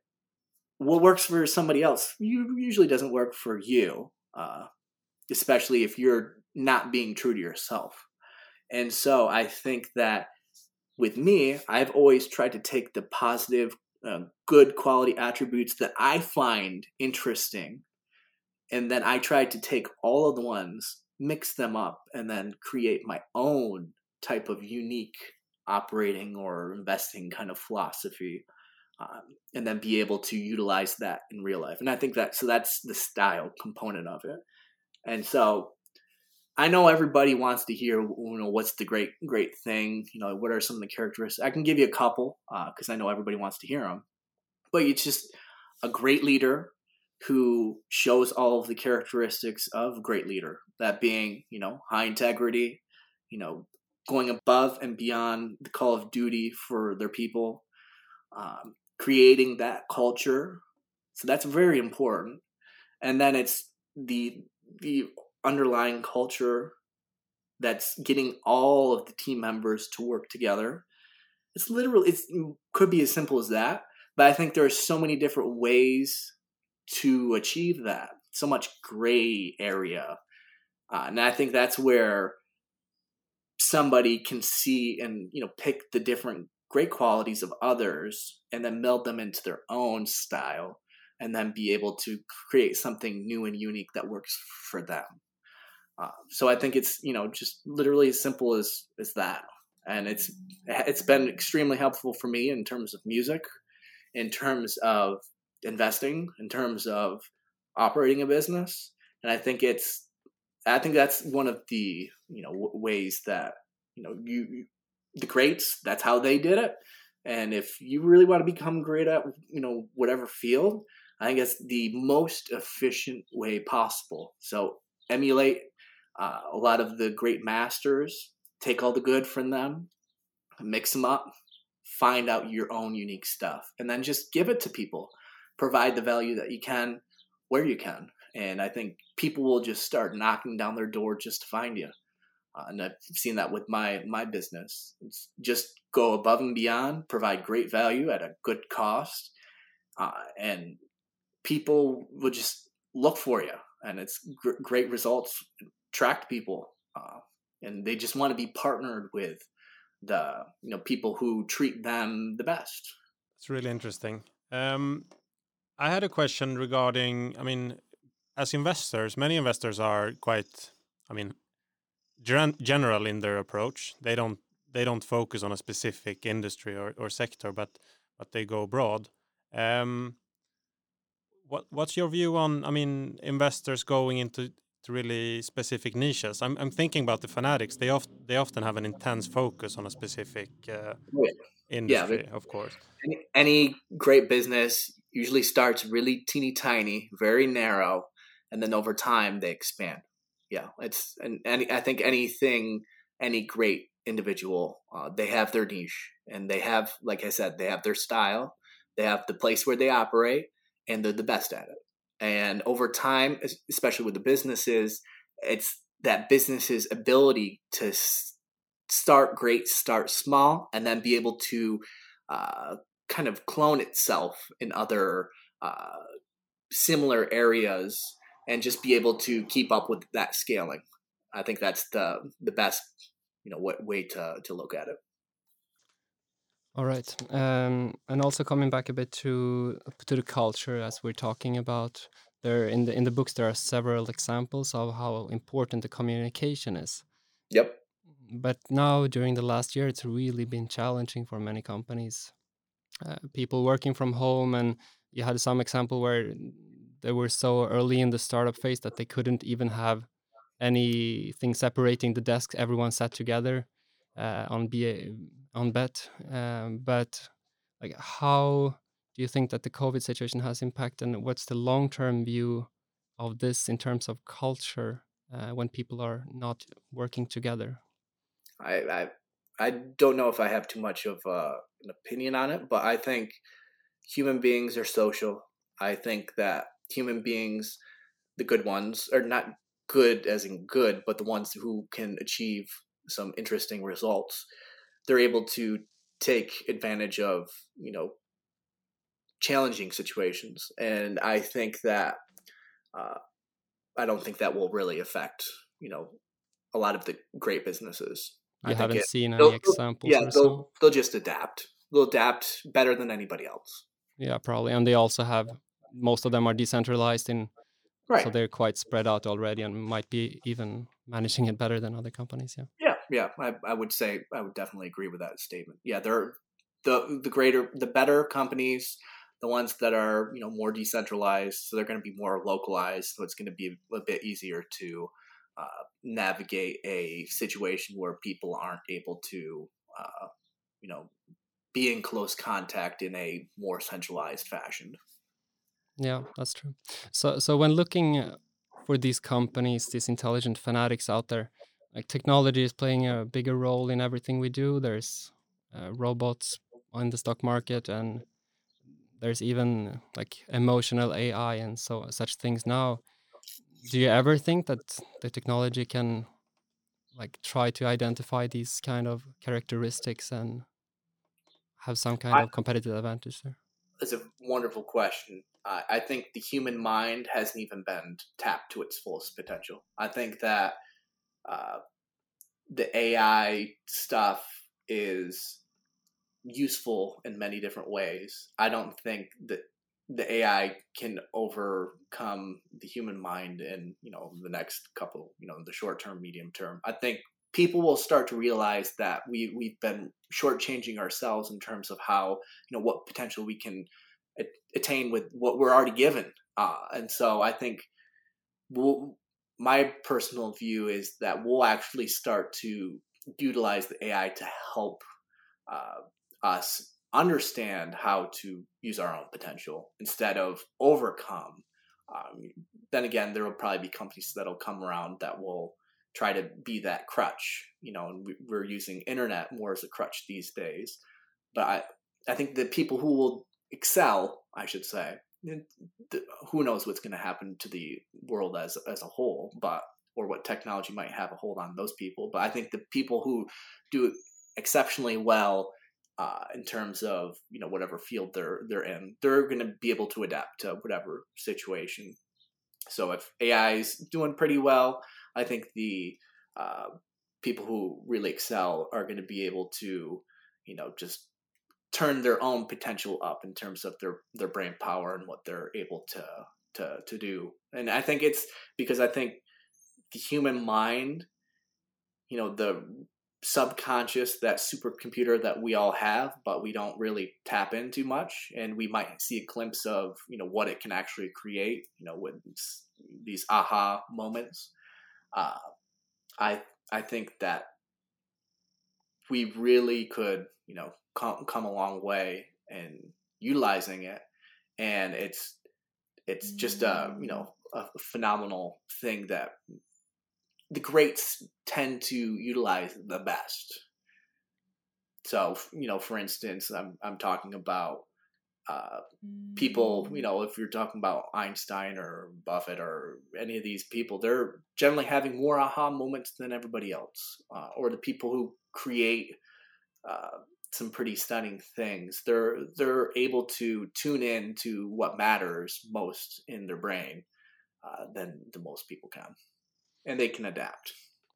Speaker 3: what works for somebody else usually doesn't work for you, uh, especially if you're not being true to yourself. And so I think that with me, I've always tried to take the positive, uh, good quality attributes that I find interesting, and then I tried to take all of the ones, mix them up, and then create my own type of unique operating or investing kind of philosophy um, and then be able to utilize that in real life and i think that so that's the style component of it and so i know everybody wants to hear you know what's the great great thing you know what are some of the characteristics i can give you a couple because uh, i know everybody wants to hear them but it's just a great leader who shows all of the characteristics of a great leader that being you know high integrity you know going above and beyond the call of duty for their people, um, creating that culture. So that's very important. And then it's the the underlying culture that's getting all of the team members to work together. It's literally it could be as simple as that, but I think there are so many different ways to achieve that. So much gray area, uh, and I think that's where somebody can see and you know pick the different great qualities of others and then meld them into their own style and then be able to create something new and unique that works for them uh, so i think it's you know just literally as simple as as that. And it's it's been extremely helpful for me in terms of music in terms of investing, in terms of operating a business, and I think it's I think that's one of the you know w- ways that you know you, you the greats that's how they did it, and if you really want to become great at you know whatever field, I think it's the most efficient way possible. So emulate uh, a lot of the great masters, take all the good from them, mix them up, find out your own unique stuff, and then just give it to people. Provide the value that you can where you can. And I think people will just start knocking down their door just to find you. Uh, and I've seen that with my my business. It's just go above and beyond, provide great value at a good cost, uh, and people will just look for you. And it's gr- great results, attract people, uh, and they just want to be partnered with the you know people who treat them the best.
Speaker 2: It's really interesting. Um, I had a question regarding. I mean, as investors, many investors are quite. I mean, gen general in their approach. They don't they don't focus on a specific industry or, or sector, but but they go broad. Um, what what's your view on? I mean, investors going into really specific niches. I'm I'm thinking about the fanatics. They often they often have an intense focus on a specific uh, yeah. industry, yeah, of course.
Speaker 3: Any, any great business usually starts really teeny tiny, very narrow, and then over time they expand. Yeah, it's and any I think anything any great individual uh, they have their niche and they have like I said they have their style, they have the place where they operate, and they're the best at it. And over time, especially with the businesses, it's that business's ability to start great, start small, and then be able to uh, kind of clone itself in other uh, similar areas and just be able to keep up with that scaling. I think that's the the best you know way to to look at it.
Speaker 1: All right, um, and also coming back a bit to to the culture as we're talking about. There in the in the books there are several examples of how important the communication is.
Speaker 3: Yep.
Speaker 1: But now during the last year, it's really been challenging for many companies. Uh, people working from home, and you had some example where they were so early in the startup phase that they couldn't even have anything separating the desks. Everyone sat together uh, on BA on bet. Um, but like, how do you think that the COVID situation has impacted, and what's the long term view of this in terms of culture uh, when people are not working together?
Speaker 3: I, I I don't know if I have too much of uh, an opinion on it, but I think human beings are social. I think that human beings, the good ones, are not good as in good, but the ones who can achieve some interesting results they're able to take advantage of you know challenging situations. And i think that uh, i don't think that will really affect you know a lot of the great businesses.
Speaker 1: You I haven't it, seen any examples
Speaker 3: yeah they'll, so? they'll just adapt. They'll adapt better than anybody else.
Speaker 1: Yeah probably. And they also have most of them are decentralized in right. so they're quite spread out already and might be even managing it better than other companies yeah
Speaker 3: yeah I, I would say I would definitely agree with that statement. Yeah, they're the the greater the better companies, the ones that are you know more decentralized, so they're going to be more localized. So it's going to be a bit easier to uh, navigate a situation where people aren't able to uh, you know be in close contact in a more centralized fashion.
Speaker 1: Yeah, that's true. So so when looking for these companies, these intelligent fanatics out there like technology is playing a bigger role in everything we do. There's uh, robots on the stock market, and there's even like emotional AI and so such things now. Do you ever think that the technology can like try to identify these kind of characteristics and have some kind I, of competitive advantage there?
Speaker 3: That's a wonderful question. Uh, I think the human mind hasn't even been tapped to its fullest potential. I think that uh, the AI stuff is useful in many different ways. I don't think that the AI can overcome the human mind in you know the next couple you know the short term, medium term. I think people will start to realize that we we've been shortchanging ourselves in terms of how you know what potential we can attain with what we're already given. Uh, and so I think we'll, my personal view is that we'll actually start to utilize the AI to help uh, us understand how to use our own potential instead of overcome. Um, then again, there will probably be companies that'll come around that will try to be that crutch. You know, and we're using internet more as a crutch these days. But I, I think the people who will excel, I should say, who knows what's going to happen to the world as as a whole, but or what technology might have a hold on those people. But I think the people who do exceptionally well uh, in terms of you know whatever field they're they're in, they're going to be able to adapt to whatever situation. So if AI is doing pretty well, I think the uh, people who really excel are going to be able to you know just turn their own potential up in terms of their their brain power and what they're able to to to do. And I think it's because I think the human mind, you know, the subconscious, that supercomputer that we all have, but we don't really tap into much, and we might see a glimpse of you know what it can actually create, you know, with these aha moments. Uh, I I think that we really could, you know, come come a long way in utilizing it, and it's it's just a you know a phenomenal thing that the greats tend to utilize the best. So you know, for instance, I'm I'm talking about uh, people. You know, if you're talking about Einstein or Buffett or any of these people, they're generally having more aha moments than everybody else, uh, or the people who create uh, some pretty stunning things. They're they're able to tune in to what matters most in their brain uh, than the most people can, and they can adapt.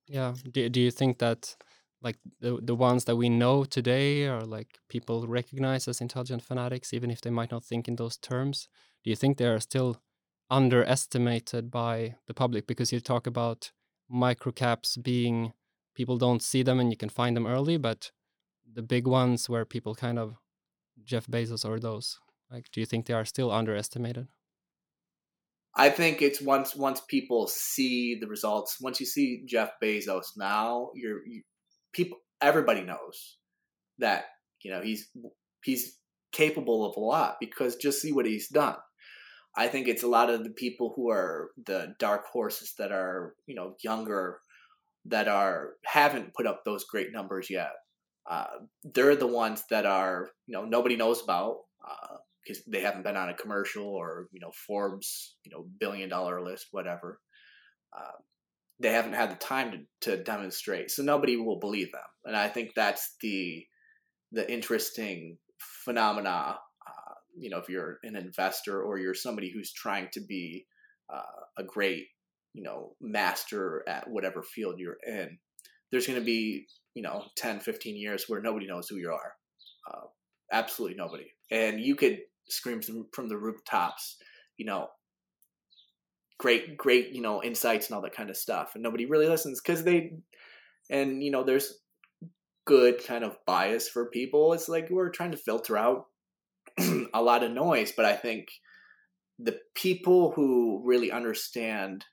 Speaker 1: Yeah. Do Do you think that like the the ones that we know today are like people recognize as intelligent fanatics, even if they might not think in those terms? Do you think they are still underestimated by the public because you talk about microcaps being people don't see them and you can find them early, but the big ones where people kind of Jeff Bezos or those? Like, do you think they are still underestimated?
Speaker 3: I think it's once once people see the results. Once you see Jeff Bezos now, you're you, people. Everybody knows that you know he's he's capable of a lot because just see what he's done. I think it's a lot of the people who are the dark horses that are you know younger that are haven't put up those great numbers yet uh, they're the ones that are you know nobody knows about because uh, they haven't been on a commercial or you know Forbes you know billion dollar list whatever. Uh, they haven't had the time to, to demonstrate, so nobody will believe them. And I think that's the the interesting phenomena. Uh, you know, if you're an investor or you're somebody who's trying to be uh, a great you know master at whatever field you're in, there's going to be you know 10 15 years where nobody knows who you are. Uh, absolutely nobody. And you could scream from the rooftops you know great great you know insights and all that kind of stuff and nobody really listens because they and you know there's good kind of bias for people. It's like we're trying to filter out [CLEARS THROAT] a lot of noise but i think the people who really understand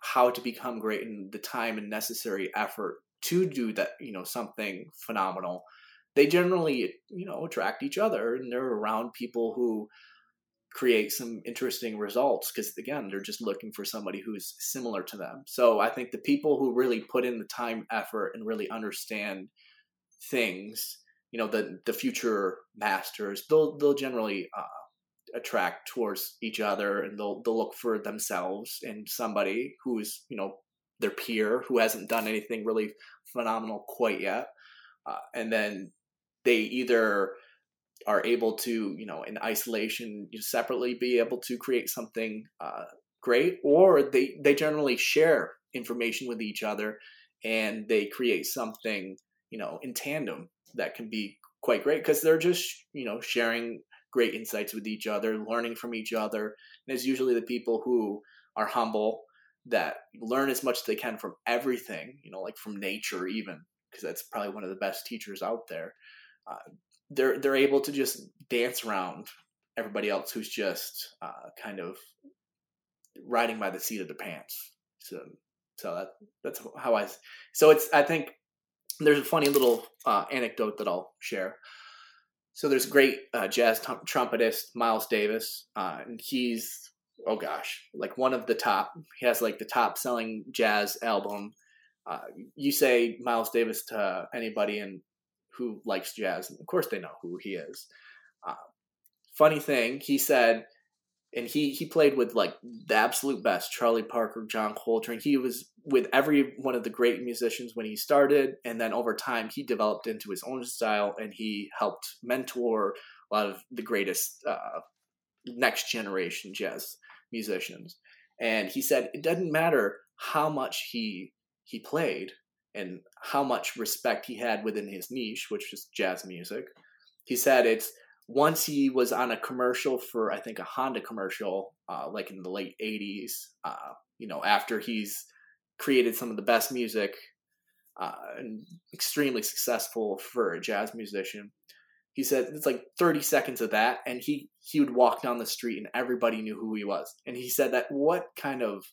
Speaker 3: how to become great and the time and necessary effort to do that, you know, something phenomenal, they generally, you know, attract each other and they're around people who create some interesting results because again they're just looking for somebody who's similar to them. So i think the people who really put in the time effort and really understand things you know the the future masters they'll they'll generally uh, attract towards each other and they'll they'll look for themselves and somebody who's you know their peer who hasn't done anything really phenomenal quite yet. Uh, and then they either are able to, you know, in isolation, you separately be able to create something uh, great, or they they generally share information with each other and they create something, you know, in tandem that can be quite great because they're just, you know, sharing great insights with each other, learning from each other. And it's usually the people who are humble that learn as much as they can from everything, you know, like from nature even, because that's probably one of the best teachers out there. Uh, they're they're able to just dance around everybody else who's just uh, kind of riding by the seat of the pants. So, so that that's how I. So it's I think there's a funny little uh, anecdote that I'll share. So there's great uh, jazz t- trumpetist Miles Davis, uh, and he's oh gosh, like one of the top. He has like the top selling jazz album. Uh, you say Miles Davis to anybody and who likes jazz, and of course they know who he is. Uh, funny thing, he said and he he played with like the absolute best charlie parker john coltrane he was with every one of the great musicians when he started and then over time he developed into his own style and he helped mentor a lot of the greatest uh, next generation jazz musicians and he said it doesn't matter how much he he played and how much respect he had within his niche which is jazz music he said it's once he was on a commercial for I think a Honda commercial, uh, like in the late '80s. Uh, you know, after he's created some of the best music uh, and extremely successful for a jazz musician. He said it's like 30 seconds of that, and he he would walk down the street and everybody knew who he was. And he said that what kind of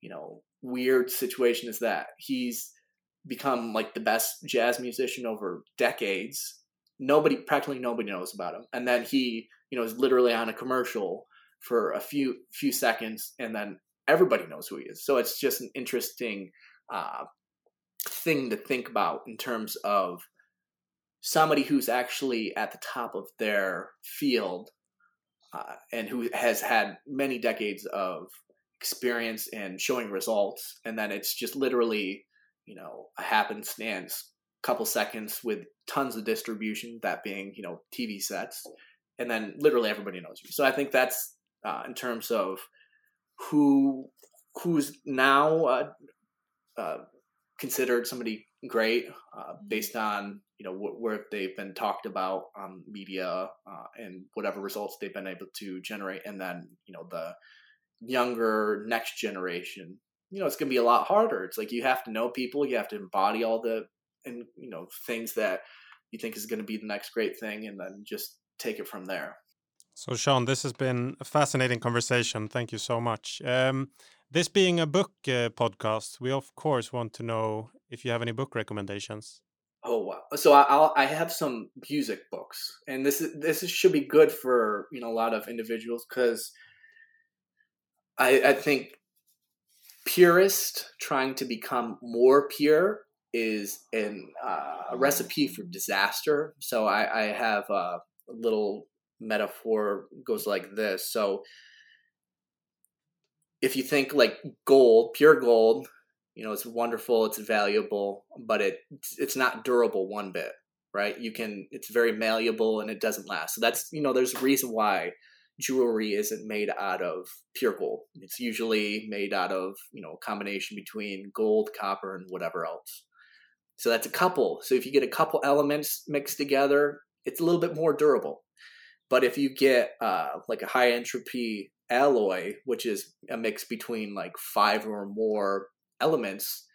Speaker 3: you know weird situation is that? He's become like the best jazz musician over decades nobody practically nobody knows about him and then he you know is literally on a commercial for a few few seconds and then everybody knows who he is so it's just an interesting uh, thing to think about in terms of somebody who's actually at the top of their field uh, and who has had many decades of experience and showing results and then it's just literally you know a happenstance couple seconds with tons of distribution, that being, you know, TV sets. And then literally everybody knows you. So I think that's uh, in terms of who who's now uh, uh, considered somebody great uh, based on you know wh- where they've been talked about on media uh, and whatever results they've been able to generate, and then you know the younger next generation. You know, it's going to be a lot harder. It's like you have to know people, you have to embody all the and you know things that you think is going to be the next great thing and then just take it from there
Speaker 2: so sean this has been a fascinating conversation thank you so much um, this being a book uh, podcast we of course want to know if you have any book recommendations
Speaker 3: oh wow so I'll, i have some music books and this is this is, should be good for you know a lot of individuals because I, I think purist trying to become more pure is an, uh, a recipe for disaster. So I, I have a little metaphor goes like this. So if you think like gold, pure gold, you know, it's wonderful, it's valuable, but it it's not durable one bit, right? You can it's very malleable and it doesn't last. So that's you know, there's a reason why jewelry isn't made out of pure gold. It's usually made out of, you know, a combination between gold, copper, and whatever else. So that's a couple. So if you get a couple elements mixed together, it's a little bit more durable. But if you get uh, like a high entropy alloy, which is a mix between like five or more elements,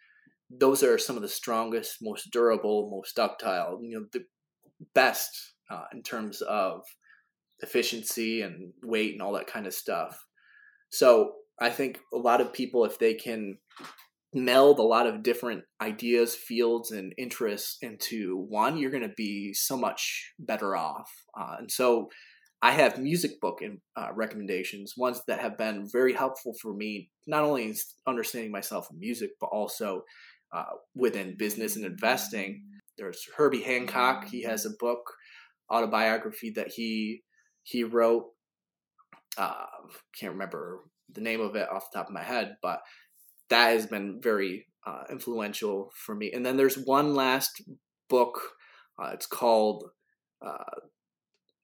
Speaker 3: those are some of the strongest, most durable, most ductile, you know, the best uh, in terms of efficiency and weight and all that kind of stuff. So I think a lot of people, if they can meld a lot of different ideas, fields, and interests into one, you're going to be so much better off. Uh, and so I have music book in, uh, recommendations, ones that have been very helpful for me, not only in understanding myself in music, but also uh, within business and investing. There's Herbie Hancock. He has a book, autobiography that he he wrote. Uh, can't remember the name of it off the top of my head, but that has been very uh, influential for me. And then there's one last book. Uh, it's called uh,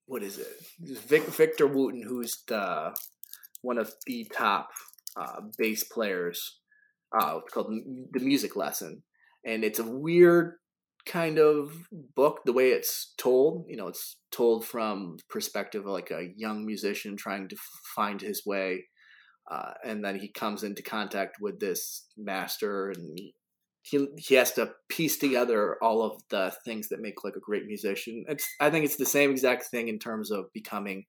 Speaker 3: what is it? Vic, Victor Wooten, who's the one of the top uh, bass players. Uh, called the Music Lesson, and it's a weird kind of book the way it's told you know it's told from perspective of like a young musician trying to find his way uh, and then he comes into contact with this master and he he has to piece together all of the things that make like a great musician it's i think it's the same exact thing in terms of becoming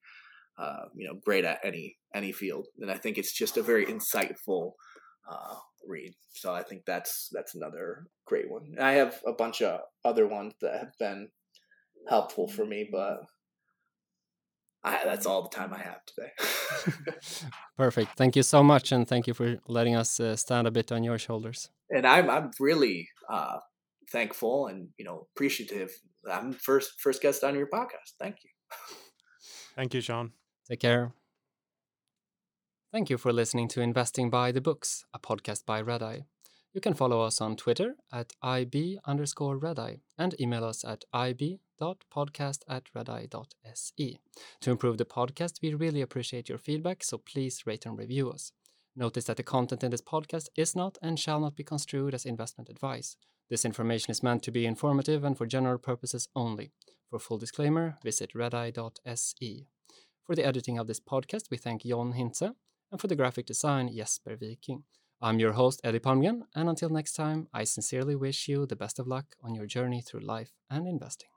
Speaker 3: uh, you know great at any any field, and I think it's just a very insightful uh, read. So I think that's that's another great one. I have a bunch of other ones that have been helpful for me, but I, that's all the time I have today. [LAUGHS]
Speaker 1: Perfect. Thank you so much, and thank you for letting us uh, stand a bit on your shoulders.
Speaker 3: And I'm I'm really uh, thankful and you know appreciative. I'm first first guest on your podcast. Thank you.
Speaker 2: Thank you, Sean.
Speaker 1: Take care. Thank you for listening to Investing by the Books, a podcast by Redeye. You can follow us on Twitter at IB underscore Redeye and email us at ib.podcast at redeye.se. To improve the podcast, we really appreciate your feedback, so please rate and review us. Notice that the content in this podcast is not and shall not be construed as investment advice. This information is meant to be informative and for general purposes only. For full disclaimer, visit redeye.se. For the editing of this podcast, we thank Jon Hintze, and for the graphic design, Jesper Viking. I'm your host, Eddie Palmgren, and until next time, I sincerely wish you the best of luck on your journey through life and investing.